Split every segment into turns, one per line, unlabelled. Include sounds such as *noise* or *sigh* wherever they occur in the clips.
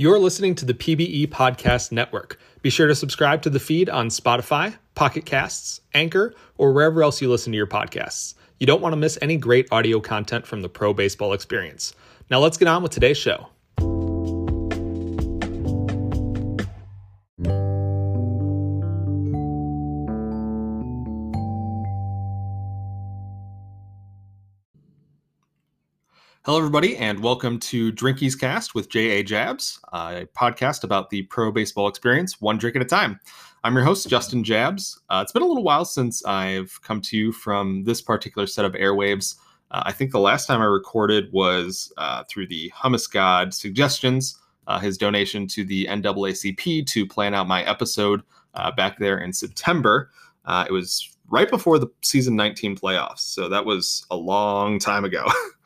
You're listening to the PBE Podcast Network. Be sure to subscribe to the feed on Spotify, Pocket Casts, Anchor, or wherever else you listen to your podcasts. You don't want to miss any great audio content from the pro baseball experience. Now let's get on with today's show. Hello, everybody, and welcome to Drinkies Cast with J.A. Jabs, a podcast about the pro baseball experience, one drink at a time. I'm your host, Justin Jabs. Uh, it's been a little while since I've come to you from this particular set of airwaves. Uh, I think the last time I recorded was uh, through the Hummus God suggestions, uh, his donation to the NAACP to plan out my episode uh, back there in September. Uh, it was right before the season 19 playoffs, so that was a long time ago. *laughs*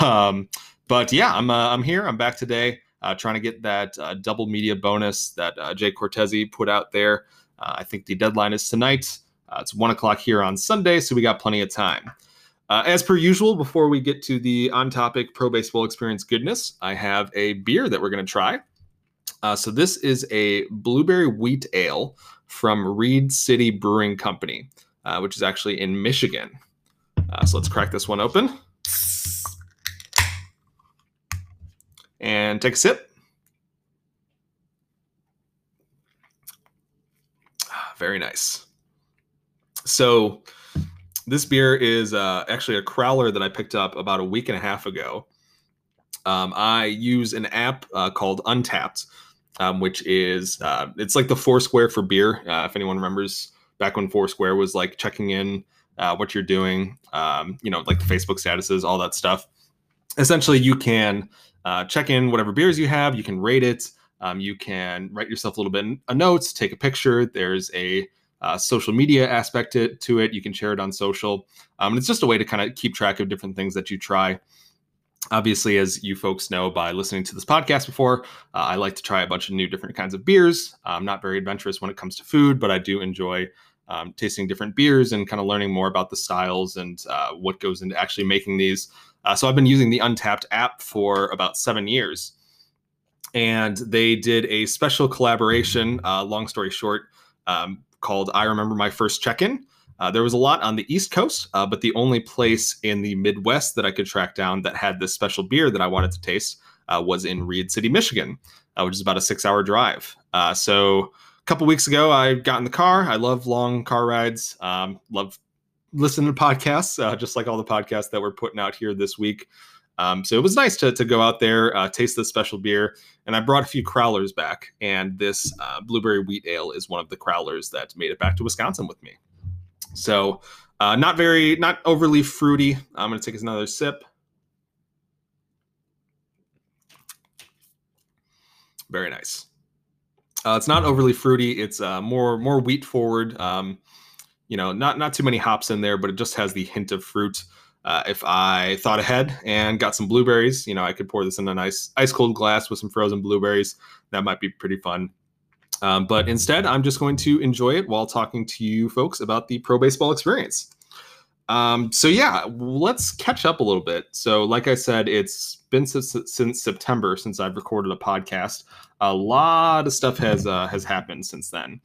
Um, but yeah, I'm uh, I'm here. I'm back today, uh, trying to get that uh, double media bonus that uh, Jay Cortese put out there. Uh, I think the deadline is tonight. Uh, it's one o'clock here on Sunday, so we got plenty of time. as per usual, before we get to the on-topic pro baseball experience goodness, I have a beer that we're going to try. so this is a blueberry wheat ale from Reed City Brewing Company, which is actually in Michigan. so let's crack this one open. And take a sip. Ah, very nice. So, this beer is uh, actually a crowler that I picked up about a week and a half ago. Um, I use an app uh, called Untappd, um, which is uh, it's like the Foursquare for beer. Uh, if anyone remembers back when Foursquare was like checking in uh, what you're doing, um, you know, like the Facebook statuses, all that stuff. Essentially, you can uh, check in whatever beers you have. You can rate it. Um, you can write yourself a little bit a notes, take a picture. There's a uh, social media aspect to, to, it. You can share it on social. Um, it's just a way to kind of keep track of different things that you try. Obviously, as you folks know by listening to this podcast before, uh, I like to try a bunch of new different kinds of beers. I'm not very adventurous when it comes to food, but I do enjoy um, tasting different beers and kind of learning more about the styles and uh, what goes into actually making these. Uh, so I've been using the Untappd app for about seven years. And they did a special collaboration, uh, long story short, um, called I Remember My First Check In. Uh, there was a lot on the East Coast, uh, but the only place in the Midwest that I could track down that had this special beer that I wanted to taste uh, was in Reed City, Michigan, uh, which is about a six hour drive. so a couple weeks ago, I got in the car. I love long car rides, um, love listen to podcasts, uh, just like all the podcasts that we're putting out here this week. Um, so it was nice to, to go out there, uh, taste this special beer. And I brought a few crowlers back. And this uh, blueberry wheat ale is one of the crowlers that made it back to Wisconsin with me. So uh, not very, not overly fruity. I'm going to take another sip. Very nice. Uh, it's not overly fruity. It's uh, more more wheat forward. Um, you know, not not too many hops in there, but it just has the hint of fruit. Uh, if I thought ahead and got some blueberries, you know, I could pour this in a nice ice cold glass with some frozen blueberries. That might be pretty fun. Um, but instead, I'm just going to enjoy it while talking to you folks about the pro baseball experience. Um, so yeah, let's catch up a little bit. So, like I said, it's been since, since September since I've recorded a podcast. A lot of stuff has uh, has happened since then.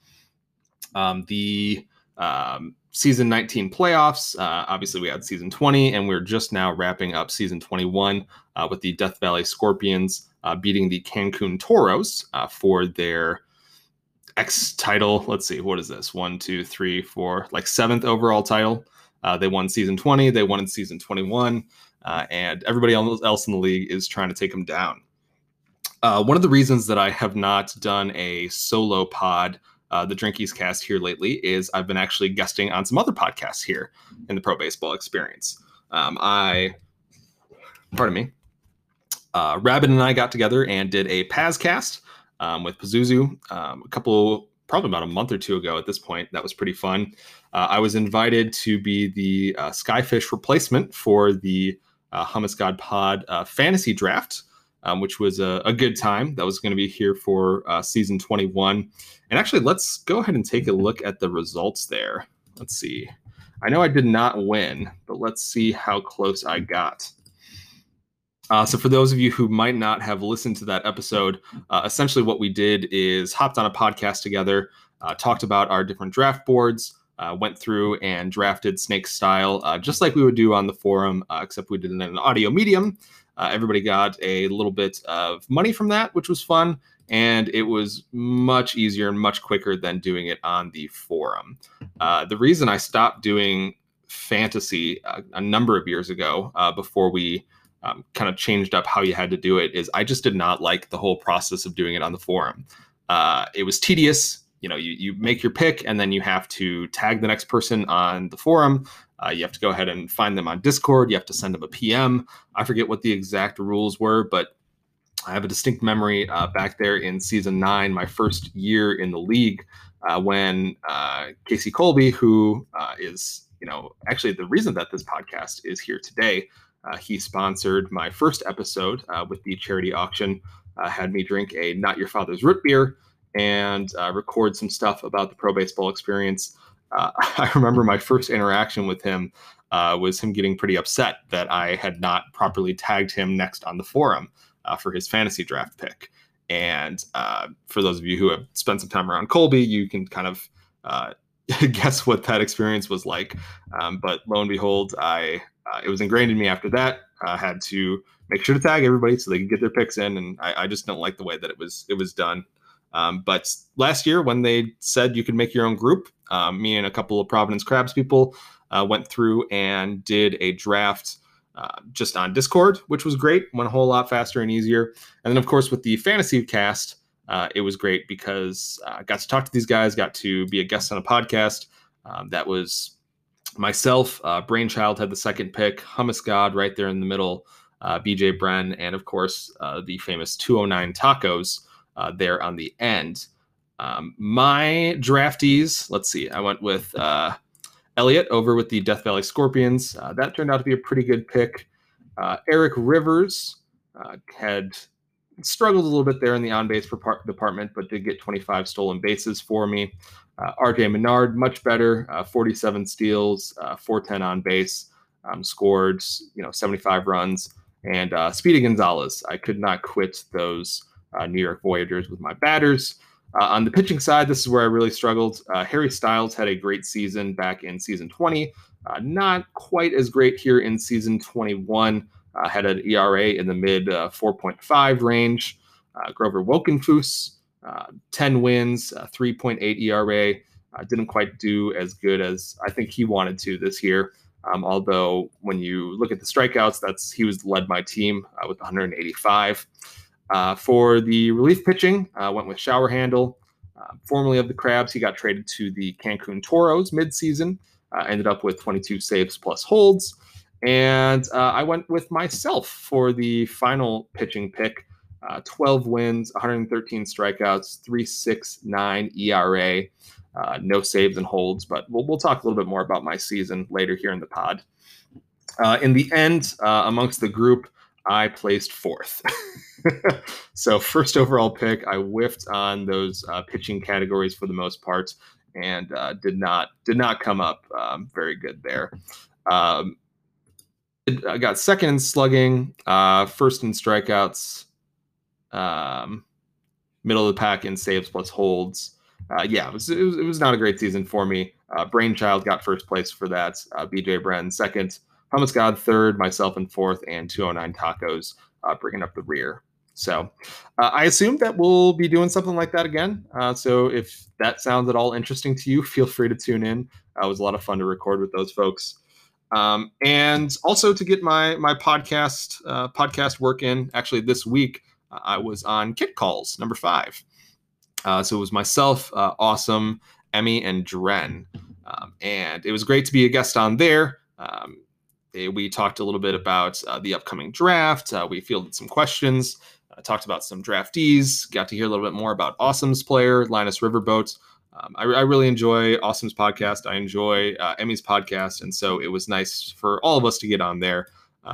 Um, the um, season 19 playoffs. Uh, obviously, we had season 20, and we're just now wrapping up season 21 uh, with the Death Valley Scorpions uh, beating the Cancun Toros uh, for their X title. Let's see, what is this? One, two, three, four, like seventh overall title. Uh, they won season 20, they won in season 21, uh, and everybody else in the league is trying to take them down. one of the reasons that I have not done a solo pod uh, the Drinkies cast here lately is I've been actually guesting on some other podcasts here in the pro baseball experience. Um, I, pardon me, uh, Rabbit and I got together and did a Pazcast um, with Pazuzu um, a couple, probably about a month or two ago at this point. That was pretty fun. Uh, I was invited to be the uh, Skyfish replacement for the uh, Hummus God Pod uh, fantasy draft um, which was a, a, good time. That was going to be here for uh, season 21. And actually, let's go ahead and take a look at the results there. Let's see. I know I did not win, but let's see how close I got. Uh, so, for those of you who might not have listened to that episode, uh, essentially what we did is hopped on a podcast together, uh, talked about our different draft boards, uh, went through and drafted snake style, uh, just like we would do on the forum, except we did it in an audio medium. Everybody got a little bit of money from that, which was fun. And it was much easier and much quicker than doing it on the forum. the reason I stopped doing fantasy a number of years ago, before we um, kind of changed up how you had to do it is I just did not like the whole process of doing it on the forum. Uh, it was tedious. You know, you, you make your pick and then you have to tag the next person on the forum. Uh, you have to go ahead and find them on Discord. You have to send them a PM. I forget what the exact rules were, but I have a distinct memory uh, back there in season nine, my first year in the league, uh, when uh, Casey Colby, who uh, is, you know, actually the reason that this podcast is here today, uh, he sponsored my first episode with the charity auction, had me drink a Not Your Father's Root Beer and record some stuff about the pro baseball experience. Uh, *laughs* I remember my first interaction with him uh, was him getting pretty upset that I had not properly tagged him next on the forum for his fantasy draft pick. And for those of you who have spent some time around Colby, you can kind of *laughs* guess what that experience was like. Um, but lo and behold, I uh, it was ingrained in me after that. I had to make sure to tag everybody so they could get their picks in, and I, I just don't like the way that it was it was done. Um, but last year, when they said you could make your own group, um, me and a couple of Providence Crabs people uh, went through and did a draft uh, just on Discord, which was great, went a whole lot faster and easier. And then, of course, with the fantasy cast, uh, it was great because I got to talk to these guys, got to be a guest on a podcast. Um, that was myself, uh, Brainchild had the second pick, Hummus God right there in the middle, uh, BJ Bren, and of course uh, the famous 209 Tacos uh, there on the end. Um, my draftees, let's see, I went with uh, Elliott over with the Death Valley Scorpions. Uh, that turned out to be a pretty good pick. Eric Rivers had struggled a little bit there in the on base department, but did get 25 stolen bases for me. Uh, RJ Menard, much better, uh, 47 steals, uh, 410 on base, um, scored you know 75 runs, and uh, Speedy Gonzalez. I could not quit those uh, New York Voyagers with my batters. Uh, on the pitching side, this is where I really struggled. Harry Styles had a great season back in season 20. not quite as great here in season 21. had an ERA in the mid 4.5 range. Grover Wokenfus uh, 10 wins, uh, 3.8 ERA. Uh, didn't quite do as good as I think he wanted to this year. Um, although when you look at the strikeouts, that's he was led my team uh, with 185. Uh, for the relief pitching, uh, went with Shower Handle. formerly of the Crabs, he got traded to the Cancun Toros midseason. ended up with 22 saves plus holds. And I went with myself for the final pitching pick uh, 12 wins, 113 strikeouts, 369 ERA, uh, no saves and holds. But we'll, we'll talk a little bit more about my season later here in the pod. Uh, in the end, uh, amongst the group, I placed fourth. *laughs* so, first overall pick, I whiffed on those uh, pitching categories for the most part and uh, did not did not come up um, very good there. Um, I got second in slugging, first in strikeouts, um, middle of the pack in saves plus holds. Uh, yeah, it was, it was, it was not a great season for me. Uh, Brainchild got first place for that. Uh, BJ Bren second. Hummus God third. Myself in fourth, and 209 Tacos uh, bringing up the rear. So uh, I assume that we'll be doing something like that again. Uh, so if that sounds at all interesting to you, *laughs* feel free to tune in. it was a lot of fun to record with those folks. Um, and also to get my my podcast podcast work in. Actually, this week I was on Kit Calls, number five. Uh, so it was myself, uh, Awesome, Emmy, and Dren. Um, and it was great to be a guest on there. Um, we talked a little bit about uh, the upcoming draft. Uh, we fielded some questions, uh, talked about some draftees, got to hear a little bit more about Awesome's player, Linus Riverboat. Um, I, I, really enjoy Awesome's podcast. I enjoy uh, Emmy's podcast. And so it was nice for all of us to get on there.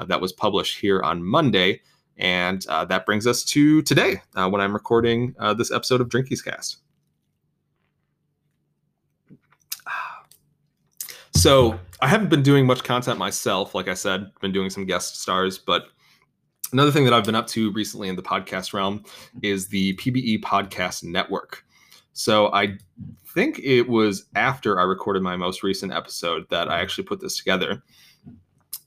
that was published here on Monday. And uh, that brings us to today uh, when I'm recording uh, this episode of Drinkies Cast. So I haven't been doing much content myself. Like I said, been doing some guest stars, but Another thing that I've been up to recently in the podcast realm is the PBE Podcast Network. So I think it was after I recorded my most recent episode that I actually put this together.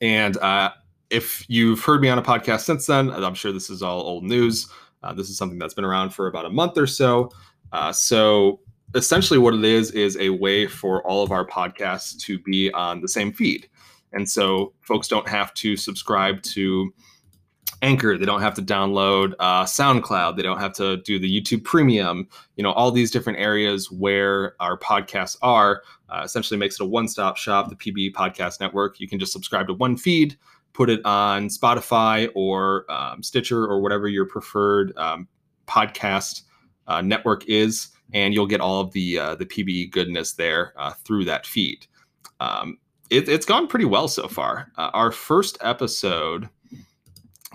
And uh, if you've heard me on a podcast since then, I'm sure this is all old news. Uh, this is something that's been around for about a month or so. Uh, so essentially, what it is is a way for all of our podcasts to be on the same feed. And so folks don't have to subscribe to Anchor. They don't have to download uh, SoundCloud. They don't have to do the YouTube Premium. You know, all these different areas where our podcasts are uh, essentially makes it a one-stop shop. The PBE Podcast Network. You can just subscribe to one feed, put it on Spotify or um, Stitcher or whatever your preferred um, podcast uh, network is, and you'll get all of the uh, the PBE goodness there uh, through that feed. Um, it, it's gone pretty well so far. Uh, our first episode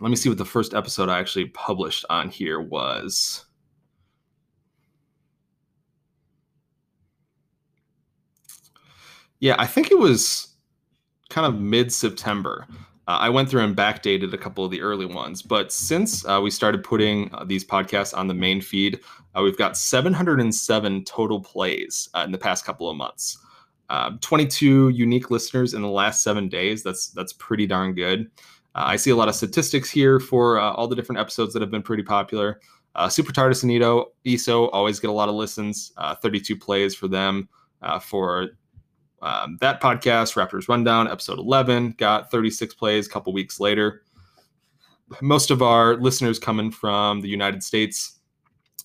let me see what the first episode I actually published on here was. Yeah, I think it was kind of mid September. Uh, I went through and backdated a couple of the early ones, but since uh, we started putting uh, these podcasts on the main feed, uh, we've got 707 total plays uh, in the past couple of months. Um, 22 unique listeners in the last seven days. That's that's pretty darn good. Uh, I see a lot of statistics here for all the different episodes that have been pretty popular. Super TARDIS and Ito, ESO always get a lot of listens, uh, 32 plays for them. For um, that podcast, Raptors Rundown, episode 11, got 36 plays a couple weeks later. Most of our listeners coming from the United States,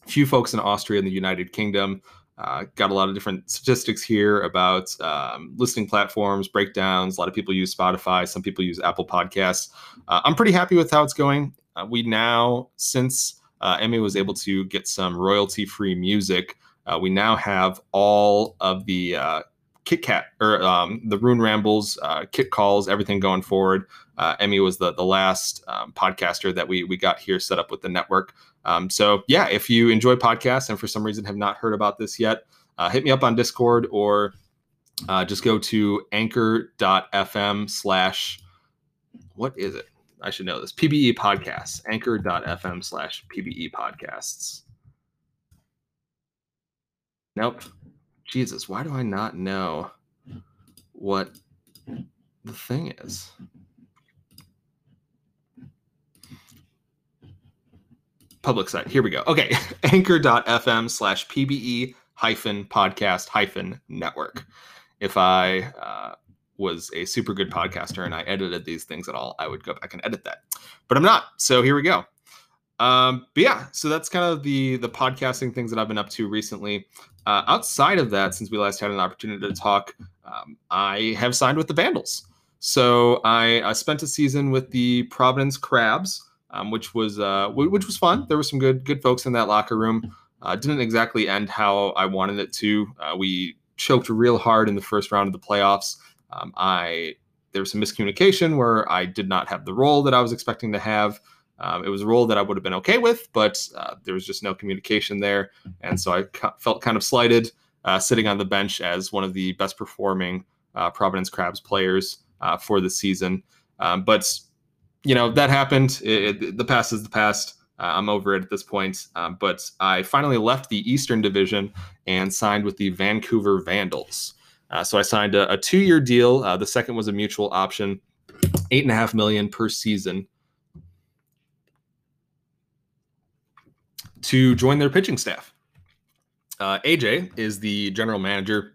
few folks in Austria and the United Kingdom. Uh, got a lot of different statistics here about um, listening platforms, breakdowns. A lot of people use Spotify. Some people use Apple Podcasts. Uh, I'm pretty happy with how it's going. Uh, we now, since uh, Emmy was able to get some royalty free music, uh, we now have all of the uh, Kit Kat or um, the Rune Rambles, uh, Kit calls, everything going forward. Uh, Emmy was the the last um, podcaster that we we got here set up with the network. Um, so yeah, if you enjoy podcasts and for some reason have not heard about this yet, uh, hit me up on Discord or uh, just go to anchor.fm slash what is it? I should know this. PBE podcasts. Anchor.fm slash PBE podcasts. Nope. Jesus, why do I not know what the thing is? Public site. Here we go. Okay. *laughs* Anchor.fm slash PBE hyphen podcast hyphen network. If I uh, was a super good podcaster and I edited these things at all, I would go back and edit that. But I'm not. So here we go. Um, but yeah, so that's kind of the the podcasting things that I've been up to recently. Uh, outside of that, since we last had an opportunity to talk, um, I have signed with the Vandals. So I, I, spent a season with the Providence Crabs, um, which was uh, w- which was fun. There were some good good folks in that locker room. Uh, didn't exactly end how I wanted it to. Uh, we choked real hard in the first round of the playoffs. Um, I there was some miscommunication where I did not have the role that I was expecting to have. Um, it was a role that I would have been okay with, but uh, there was just no communication there. And so I ca- felt kind of slighted uh, sitting on the bench as one of the best performing uh, Providence Crabs players uh, for the season. Um, but, you know, that happened. It, it, the past is the past. Uh, I'm over it at this point. Um, but I finally left the Eastern Division and signed with the Vancouver Vandals. Uh, so I signed a, a two year deal. the second was a mutual option, eight and a half million per season. To join their pitching staff. Uh, AJ is the general manager.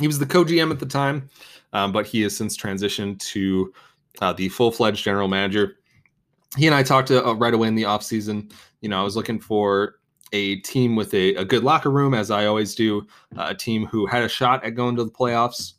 He was the co GM at the time, um, but he has since transitioned to uh, the full fledged general manager. He and I talked to, uh, right away in the offseason. You know, I was looking for a team with a, a good locker room, as I always do, uh, a team who had a shot at going to the playoffs,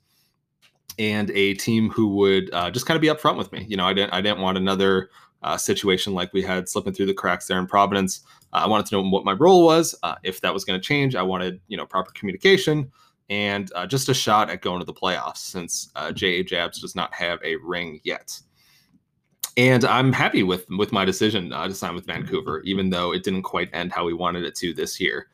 and a team who would uh, just kind of be upfront with me. You know, I didn't I didn't want another uh, situation like we had slipping through the cracks there in Providence. Uh, I wanted to know what my role was, uh, if that was going to change. I wanted, you know, proper communication and uh, just a shot at going to the playoffs since uh, J.A. Jabs does not have a ring yet. And I'm happy with with my decision uh, to sign with Vancouver, even though it didn't quite end how we wanted it to this year.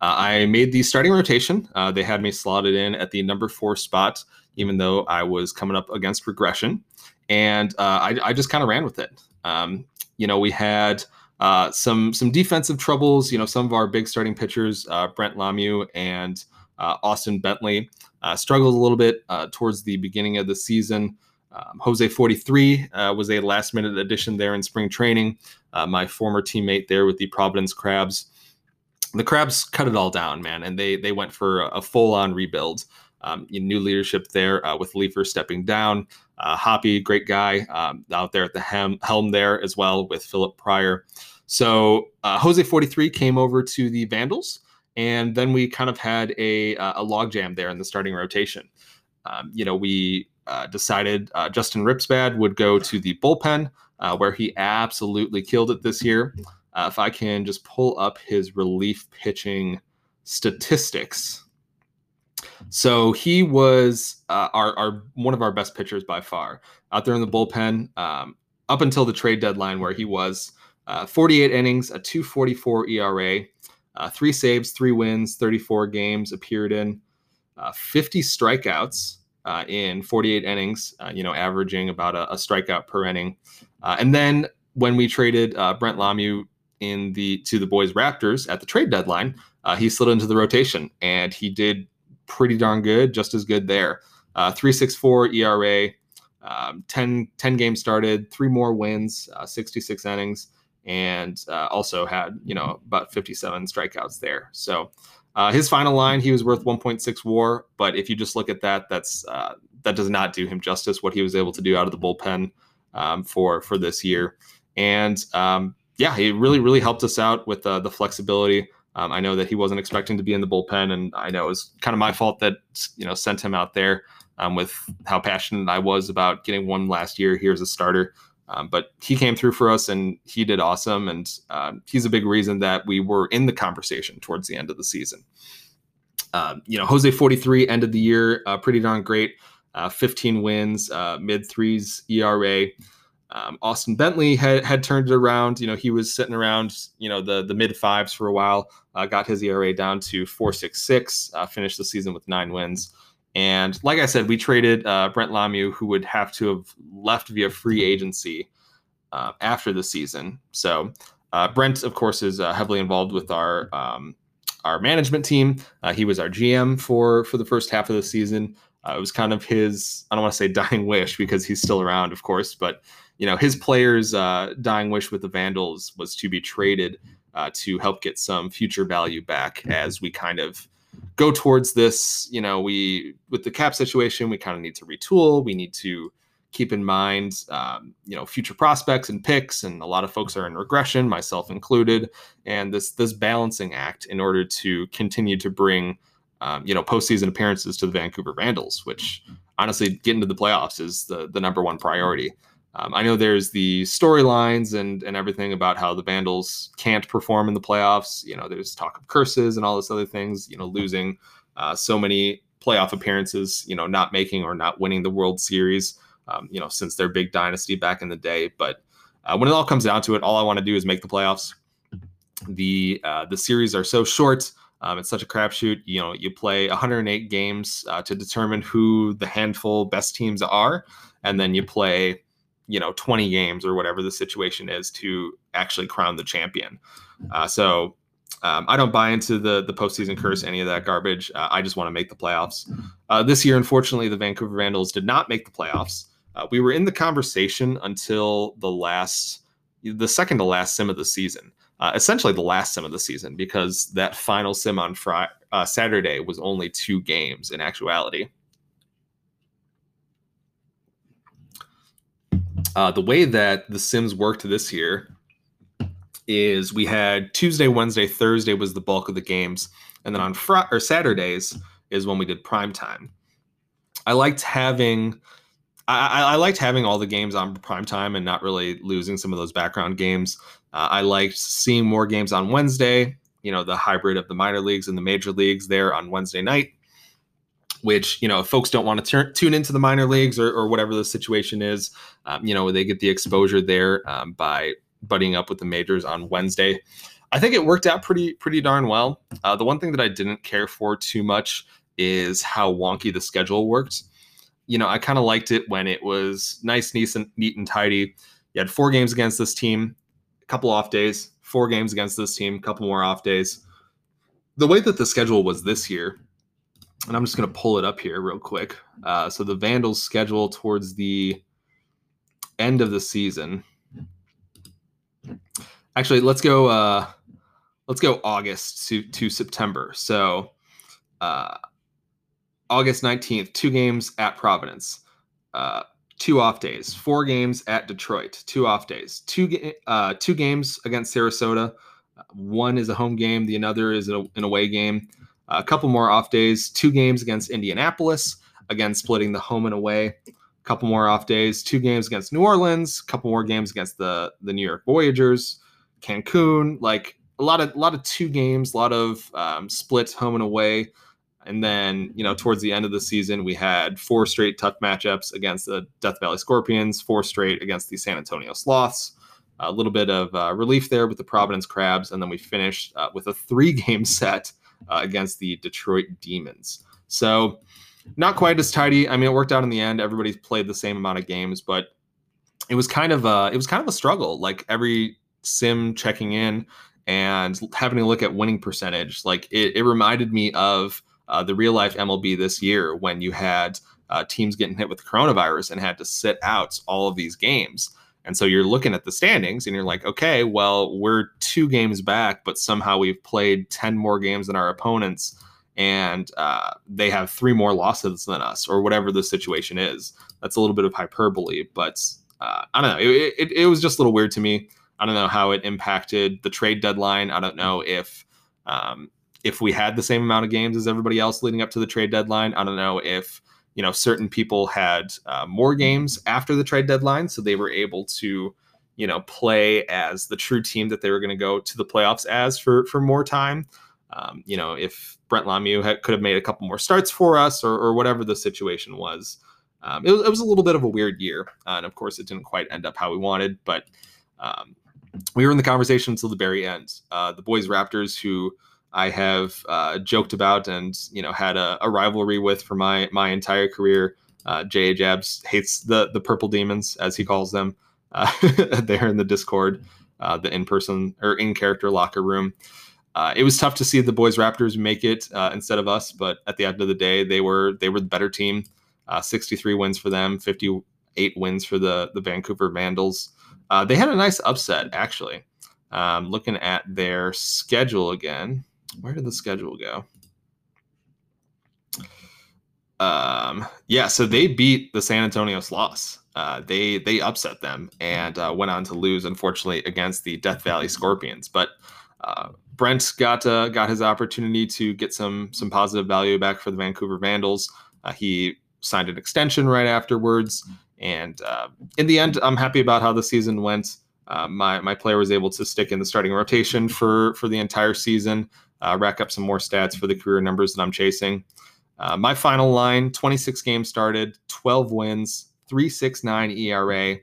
I made the starting rotation. they had me slotted in at the number four spot, even though I was coming up against regression and I, I, just kind of ran with it. Um, you know, we had uh, some some defensive troubles. You know, some of our big starting pitchers, uh, Brent Lemieux and uh, Austin Bentley, uh, struggled a little bit uh, towards the beginning of the season. Um, Jose 43 uh, was a last minute addition there in spring training. my former teammate there with the Providence Crabs. The Crabs cut it all down, man, and they they went for a, a full on rebuild. Um, new leadership there with Leifer stepping down. Uh, Hoppy, great guy um, out there at the helm, helm there as well with Philip Pryor. So uh, Jose 43 came over to the Vandals, and then we kind of had a, a logjam there in the starting rotation. Um, you know, we uh, decided uh, Justin Ripsbad would go to the bullpen, uh, where he absolutely killed it this year. Uh, if I can just pull up his relief pitching statistics. So he was uh, our, our one of our best pitchers by far out there in the bullpen um, up until the trade deadline, where he was uh, 48 innings, a 2.44 ERA, uh, three saves, three wins, 34 games appeared in, uh, 50 strikeouts uh, in 48 innings. Uh, you know, averaging about a, a strikeout per inning. and then when we traded Brent Lemieux in the to the Boise Raptors at the trade deadline, he slid into the rotation and he did pretty darn good, just as good there. Uh, 364 ERA, um, 10, 10 games started, three more wins, uh, 66 innings, and uh, also had, you know, about 57 strikeouts there. So uh, his final line, he was worth 1.6 war, but if you just look at that, that's uh, that does not do him justice what he was able to do out of the bullpen um, for for this year. And um, yeah, he really really helped us out with uh, the flexibility. Um, I know that he wasn't expecting to be in the bullpen, and I know it was kind of my fault that you know sent him out there um, with how passionate I was about getting one last year here as a starter. Um, but he came through for us, and he did awesome, and uh, he's a big reason that we were in the conversation towards the end of the season. Um, you know, Jose 43 ended the year uh, pretty darn great. Uh, 15 wins, uh, mid threes ERA. Um, Austin Bentley had, had turned it around. You know, he was sitting around, you know, the the mid fives for a while. Uh, got his ERA down to 4.66. Uh, finished the season with nine wins. And like I said, we traded uh, Brent Lemieux, who would have to have left via free agency uh, after the season. So uh, Brent, of course, is uh, heavily involved with our um, our management team. he was our GM for for the first half of the season. It was kind of his I don't want to say *laughs* dying wish because he's still around, of course, but you know, his players' uh, dying wish with the Vandals was to be traded uh, to help get some future value back as we kind of go towards this. You know, we with the cap situation, we kind of need to retool. We need to keep in mind, um, you know, future prospects and picks, and a lot of folks are in regression, myself included, and this this balancing act in order to continue to bring, um, you know, postseason appearances to the Vancouver Vandals, which honestly, getting to the playoffs is the the number one priority. Um, I know there's the storylines and and everything about how the Vandals can't perform in the playoffs. You know, there's talk of curses and all this other things. You know, losing uh, so many playoff appearances. You know, not making or not winning the World Series. Um, you know, since their big dynasty back in the day. But uh, when it all comes down to it, all I want to do is make the playoffs. The uh, the series are so short. Um, it's such a crapshoot. You know, you play 108 games uh, to determine who the handful best teams are, and then you play you know 20 games or whatever the situation is to actually crown the champion. Uh, so um, I don't buy into the the postseason curse, any of that garbage. Uh, I just want to make the playoffs. Uh, this year, unfortunately, the Vancouver Vandals did not make the playoffs. Uh, we were in the conversation until the last, the second to last sim of the season, uh, essentially the last sim of the season, because that final sim on Friday, uh, Saturday was only two games in actuality. Uh, the way that the Sims worked this year is we had Tuesday, Wednesday, Thursday was the bulk of the games, and then on Friday or Saturdays is when we did prime time. I liked having. I, I, liked having all the games on prime time and not really losing some of those background games. Uh, I liked seeing more games on Wednesday, you know, the hybrid of the minor leagues and the major leagues there on Wednesday night which you know if folks don't want to turn, tune into the minor leagues or, or whatever the situation is um, you know they get the exposure there um, by buddying up with the majors on wednesday. I think it worked out pretty pretty darn well. Uh, the one thing that i didn't care for too much is how wonky the schedule worked you know i kind of liked it when it was nice neat and, neat and tidy you had four games against this team a couple off days, four games against this team, a couple more off days. The way that the schedule was this year, and I'm just going to pull it up here real quick. Uh, so the Vandals schedule towards the end of the season. Actually, let's go. Uh, let's go August to to September. So uh, August 19th, two games at Providence, uh, two off days, four games at Detroit, two off days, two uh, two games against Sarasota. One is a home game, the other is an away game. A couple more off days, two games against Indianapolis, again splitting the home and away. A couple more off days, two games against New Orleans, a couple more games against the the New York Voyagers, Cancun. Like a lot of a lot of two games, a lot of um, home and away. And then, you know, towards the end of the season, we had four straight tough matchups against the Death Valley Scorpions, four straight against the San Antonio Sloths. A little bit of uh, relief there with the Providence Crabs, and then we finished uh, with a three-game *laughs* set uh, against the Detroit Demons. So, not quite as tidy. I mean, it worked out in the end. Everybody's played the same amount of games, but it was kind of a it was kind of a struggle. Like every sim checking in and having to look at winning percentage, like it, it reminded me of uh, the real life MLB this year when you had uh, teams getting hit with coronavirus and had to sit out all of these games. And so you're looking at the standings and you're like, okay, well, we're two games back, but somehow we've played 10 more games than our opponents and uh, they have three more losses than us or whatever the situation is. That's a little bit of hyperbole, but uh, I don't know. It, it, it, was just a little weird to me. I don't know how it impacted the trade deadline. I don't know if um, if we had the same amount of games as everybody else leading up to the trade deadline. I don't know if you know certain people had uh, more games after the trade deadline, so they were able to you know play as the true team that they were going to go to the playoffs as for for more time. Um, you know, if Brent Lemieux could have made a couple more starts for us, or, or whatever the situation was. Um, it, was, it was a little bit of a weird year, uh, and of course, it didn't quite end up how we wanted. But um, we were in the conversation until the very end. Uh, the Boise Raptors, who I have uh, joked about and you know had a, a, rivalry with for my my entire career. Uh, J.A. Jabs hates the the purple demons as he calls them. Uh, *laughs* there in the Discord, uh, the in person or in character locker room. Uh, it was tough to see the Boise Raptors make it uh, instead of us, but at the end of the day, they were they were the better team. Uh, 63 wins for them, 58 wins for the the Vancouver Vandals. Uh, they had a nice upset actually. Um, looking at their schedule again, where did the schedule go? Um, yeah, so they beat the San Antonio Sloths. Uh, they they upset them and uh, went on to lose, unfortunately, against the Death Valley Scorpions. But uh, Brent got uh, got his opportunity to get some some positive value back for the Vancouver Vandals. Uh, he signed an extension right afterwards, and uh, in the end, I'm happy about how the season went. my my player was able to stick in the starting rotation for for the entire season uh, rack up some more stats for the career numbers that I'm chasing. Uh, my final line 26 games started, 12 wins, 369 ERA.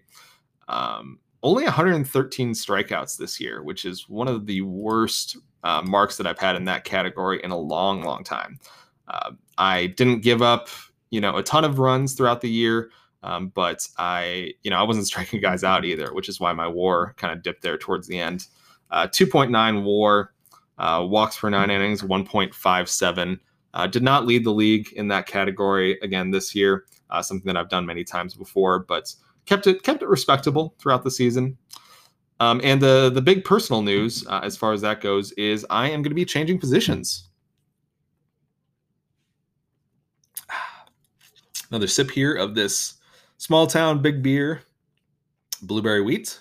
Um, only 113 strikeouts this year, which is one of the worst uh, marks that I've had in that category in a long, long time. Uh, I didn't give up, you know, a ton of runs throughout the year, um, but I, you know, I wasn't *laughs* striking guys out either, which is why my WAR kind of dipped there towards the end. Uh, 2.9 WAR, uh, walks per nine innings, 1.57. Uh, did not lead the league in that category again this year. Uh, something that I've done many times before, but kept it kept it respectable throughout the season. Um, and the the big personal news uh, as far as that goes is I am going to be changing positions. *sighs* Another sip here of this small town big beer, blueberry wheat.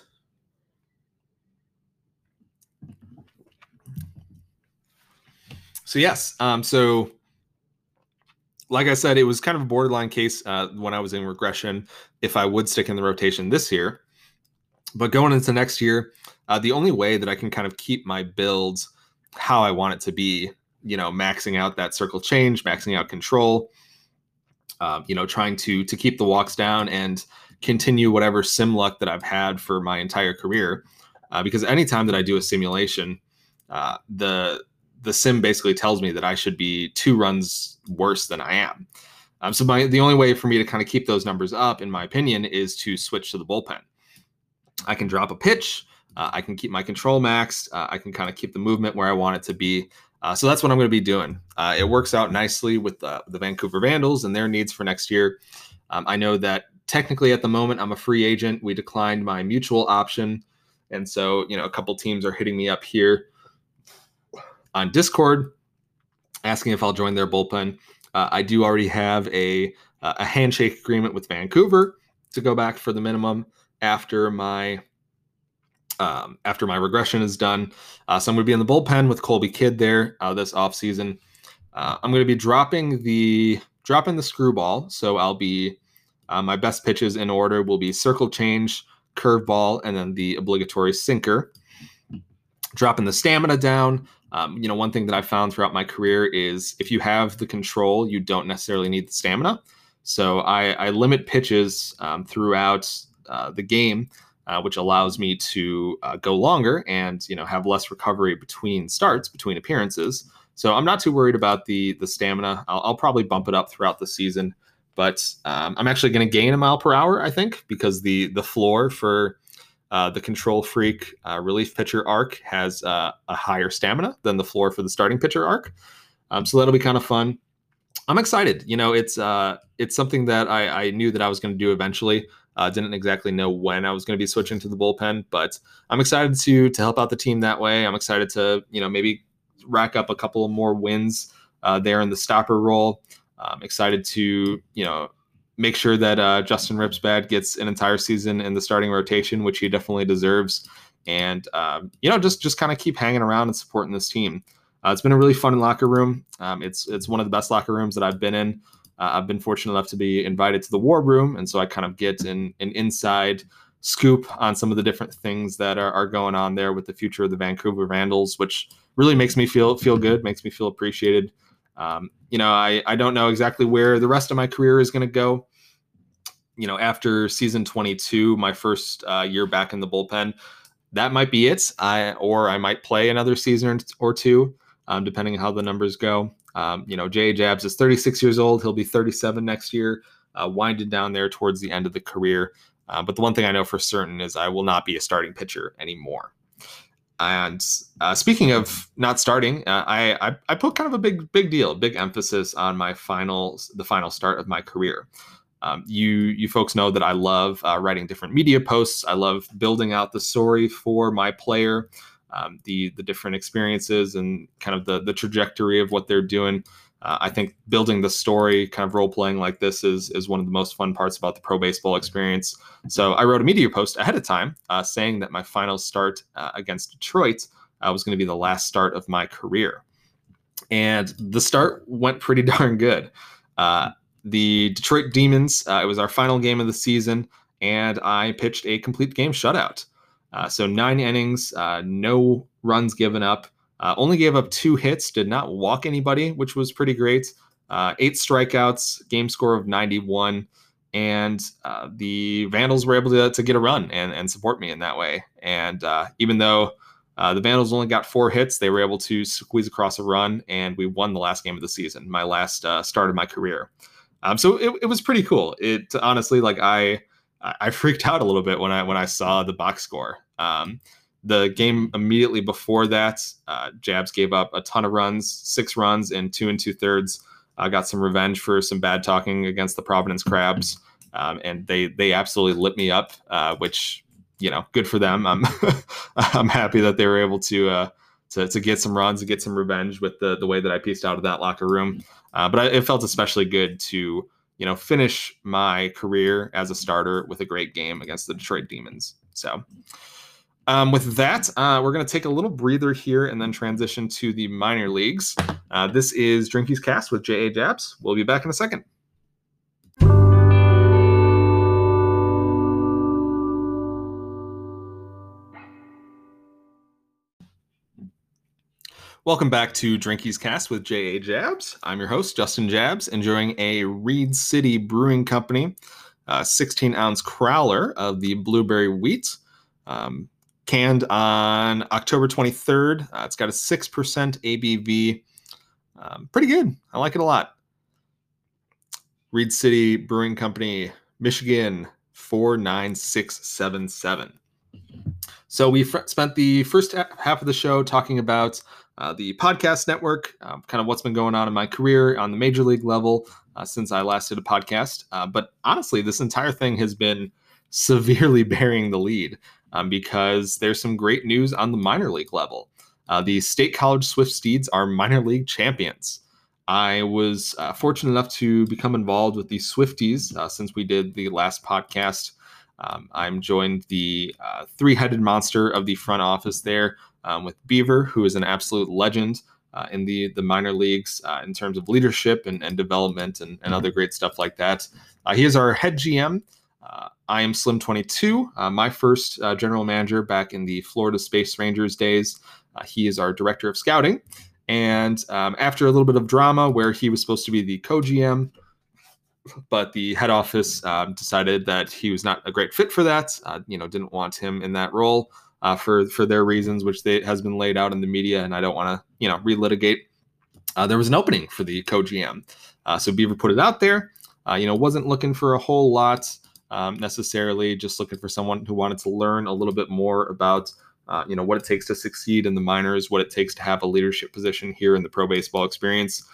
So yes, um, so like I said, it was kind of a borderline case uh, when I was in regression if I would stick in the rotation this year. But going into next year, uh, the only way that I can kind of keep my builds how I want it to be, you know, maxing out that circle change, maxing out control, uh, you know, trying to to keep the walks down and continue whatever sim luck that I've had for my entire career. Uh, because anytime that I do a simulation, uh, the the sim basically tells me that I should be two runs worse than I am. Um, so my the only way for me to kind of keep those numbers up, in my opinion, is to switch to the bullpen. I can drop a pitch. Uh, I can keep my control maxed. Uh, I can kind of keep the movement where I want it to be. Uh, so that's what I'm going to be doing. Uh, it works out nicely with the, the Vancouver Vandals and their needs for next year. Um, I know that technically at the moment I'm a free agent. We declined my mutual option. And so, you know, a couple teams are hitting me up here on Discord asking if I'll join their bullpen. Uh, I do already have a, a handshake agreement with Vancouver to go back for the minimum after my um, after my regression is done. Uh, so I'm going to be in the bullpen with Colby Kidd there uh, this offseason. Uh, I'm going to be dropping the dropping the screwball. So I'll be uh, my best pitches in order will be circle change, curveball, and then the obligatory sinker. Dropping the stamina down. Um, you know, one thing that I've found throughout my career is if you have the control, you don't necessarily need the stamina. So I, I limit pitches um, throughout uh, the game uh, which allows me to uh, go longer and you know have less recovery between starts, between appearances. So I'm not too worried about the the stamina. I'll, I'll probably bump it up throughout the season, but um, I'm actually going to gain a mile per hour, I think, because the the floor for uh, the control freak uh, relief pitcher arc has uh, a higher stamina than the floor for the starting pitcher arc. Um, so that'll be kind of fun. I'm excited. You know, it's uh, it's something that I, I knew that I was going to do eventually. Uh, didn't exactly know when I was going to be switching to the bullpen, but I'm excited to to help out the team that way. I'm excited to you know maybe rack up a couple more wins uh, there in the stopper role. I'm excited to you know make sure that uh, Justin Ripsbad gets an entire season in the starting rotation, which he definitely deserves, and um, you know just just kind of keep hanging around and supporting this team. Uh, it's been a really fun locker room. Um, it's it's one of the best locker rooms that I've been in. Uh, I've been fortunate enough to be invited to the war room, and so I kind of get an, an inside scoop on some of the different things that are, are going on there with the future of the Vancouver Vandals, which really makes me feel feel good, makes me feel appreciated. Um, you know, I, I don't know exactly where the rest of my career is going to go. You know, after season 22, my first uh, year back in the bullpen, that might be it. I or I might play another season or two, um, depending on how the numbers go. Um, you know, Jay Jabs is 36 years old. He'll be 37 next year, uh, winded down there towards the end of the career. Uh, but the one thing I know for certain is I will not be a starting pitcher anymore. And uh, speaking of not starting, uh, I, I, I put kind of a big big deal, big emphasis on my final the final start of my career. Um, you you folks know that I love uh, writing different media posts. I love building out the story for my player um, the the different experiences and kind of the the trajectory of what they're doing. Uh, I think building the story, kind of role playing like this, is is one of the most fun parts about the pro baseball experience. So I wrote a media post ahead of time uh, saying that my final start uh, against Detroit uh, was going to be the last start of my career, and the start went pretty *laughs* darn good. Uh, the Detroit Demons. Uh, it was our final game of the season, and I pitched a complete game shutout. So nine innings, no runs given up. Uh, only gave up two hits, did not walk anybody, which was pretty great. Uh, eight strikeouts, game score of 91. And uh, the Vandals were able to, to get a run and, and support me in that way. And uh, even though the Vandals only got four hits, they were able to squeeze across a run, and we won the last game of the season, my last start of my career. Um, so it, it was pretty cool. It honestly, like I, I freaked *laughs* out a little bit when I when I saw the box score. Um, the game immediately before that, uh, Jabs gave up a ton of runs, six runs in two and two thirds. Uh, got some revenge for some bad talking against the Providence Crabs, um, and they they absolutely lit me up, uh, which you know, good for them. I'm *laughs* I'm happy that they were able to uh, to to get some runs and get some revenge with the the way that I pieced out of that locker room. Uh, but I, it felt especially good to you know finish my career as a starter with a great game against the Detroit Demons. So. Um, with that, uh, we're going to take a little breather here and then transition to the minor leagues. Uh, this is Drinkies Cast with J.A. Jabs. We'll be back in a second. Welcome back to Drinkies Cast with J.A. Jabs. I'm your host, Justin Jabs, enjoying a Reed City Brewing Company uh, 16 ounce crowler of the blueberry wheat. Um, canned on October 23rd. Uh, it's got a 6% ABV. Um, pretty good. I like it a lot. Reed City Brewing Company, Michigan 49677. So we fr- spent the first half of the show talking about uh, the podcast network, um, kind of what's been going on in my career on the major league level uh, since I last did a podcast. Uh, but honestly, this entire thing has been severely *laughs* bearing the lead um, because there's some great news on the minor league level. Uh, the State College Swift Steeds are minor league champions. I was uh, fortunate enough to become involved with the Swifties uh, since we did the last podcast. Um, I'm joined the uh, three-headed monster of the front office there um, with Beaver, who is an absolute legend uh, in the the minor leagues uh, in terms of leadership and, and development and, and, other great stuff like that. Uh, he is our head GM. I am Slim 22, my first general manager back in the Florida Space Rangers days. he is our director of scouting. And um, after a little bit of drama where he was supposed to be the co GM, but the head office um, decided that he was not a great fit for that. Uh, you know, didn't want him in that role uh, for for their reasons, which they, has been laid out in the media, and I don't want to you know relitigate. Uh, there was an opening for the co GM, uh, so Beaver put it out there. Uh, you know, wasn't looking for a whole lot um, necessarily, just looking for someone who wanted to learn a little bit more about uh, you know what it takes to succeed in the minors, what it takes to have a leadership position here in the pro baseball experience.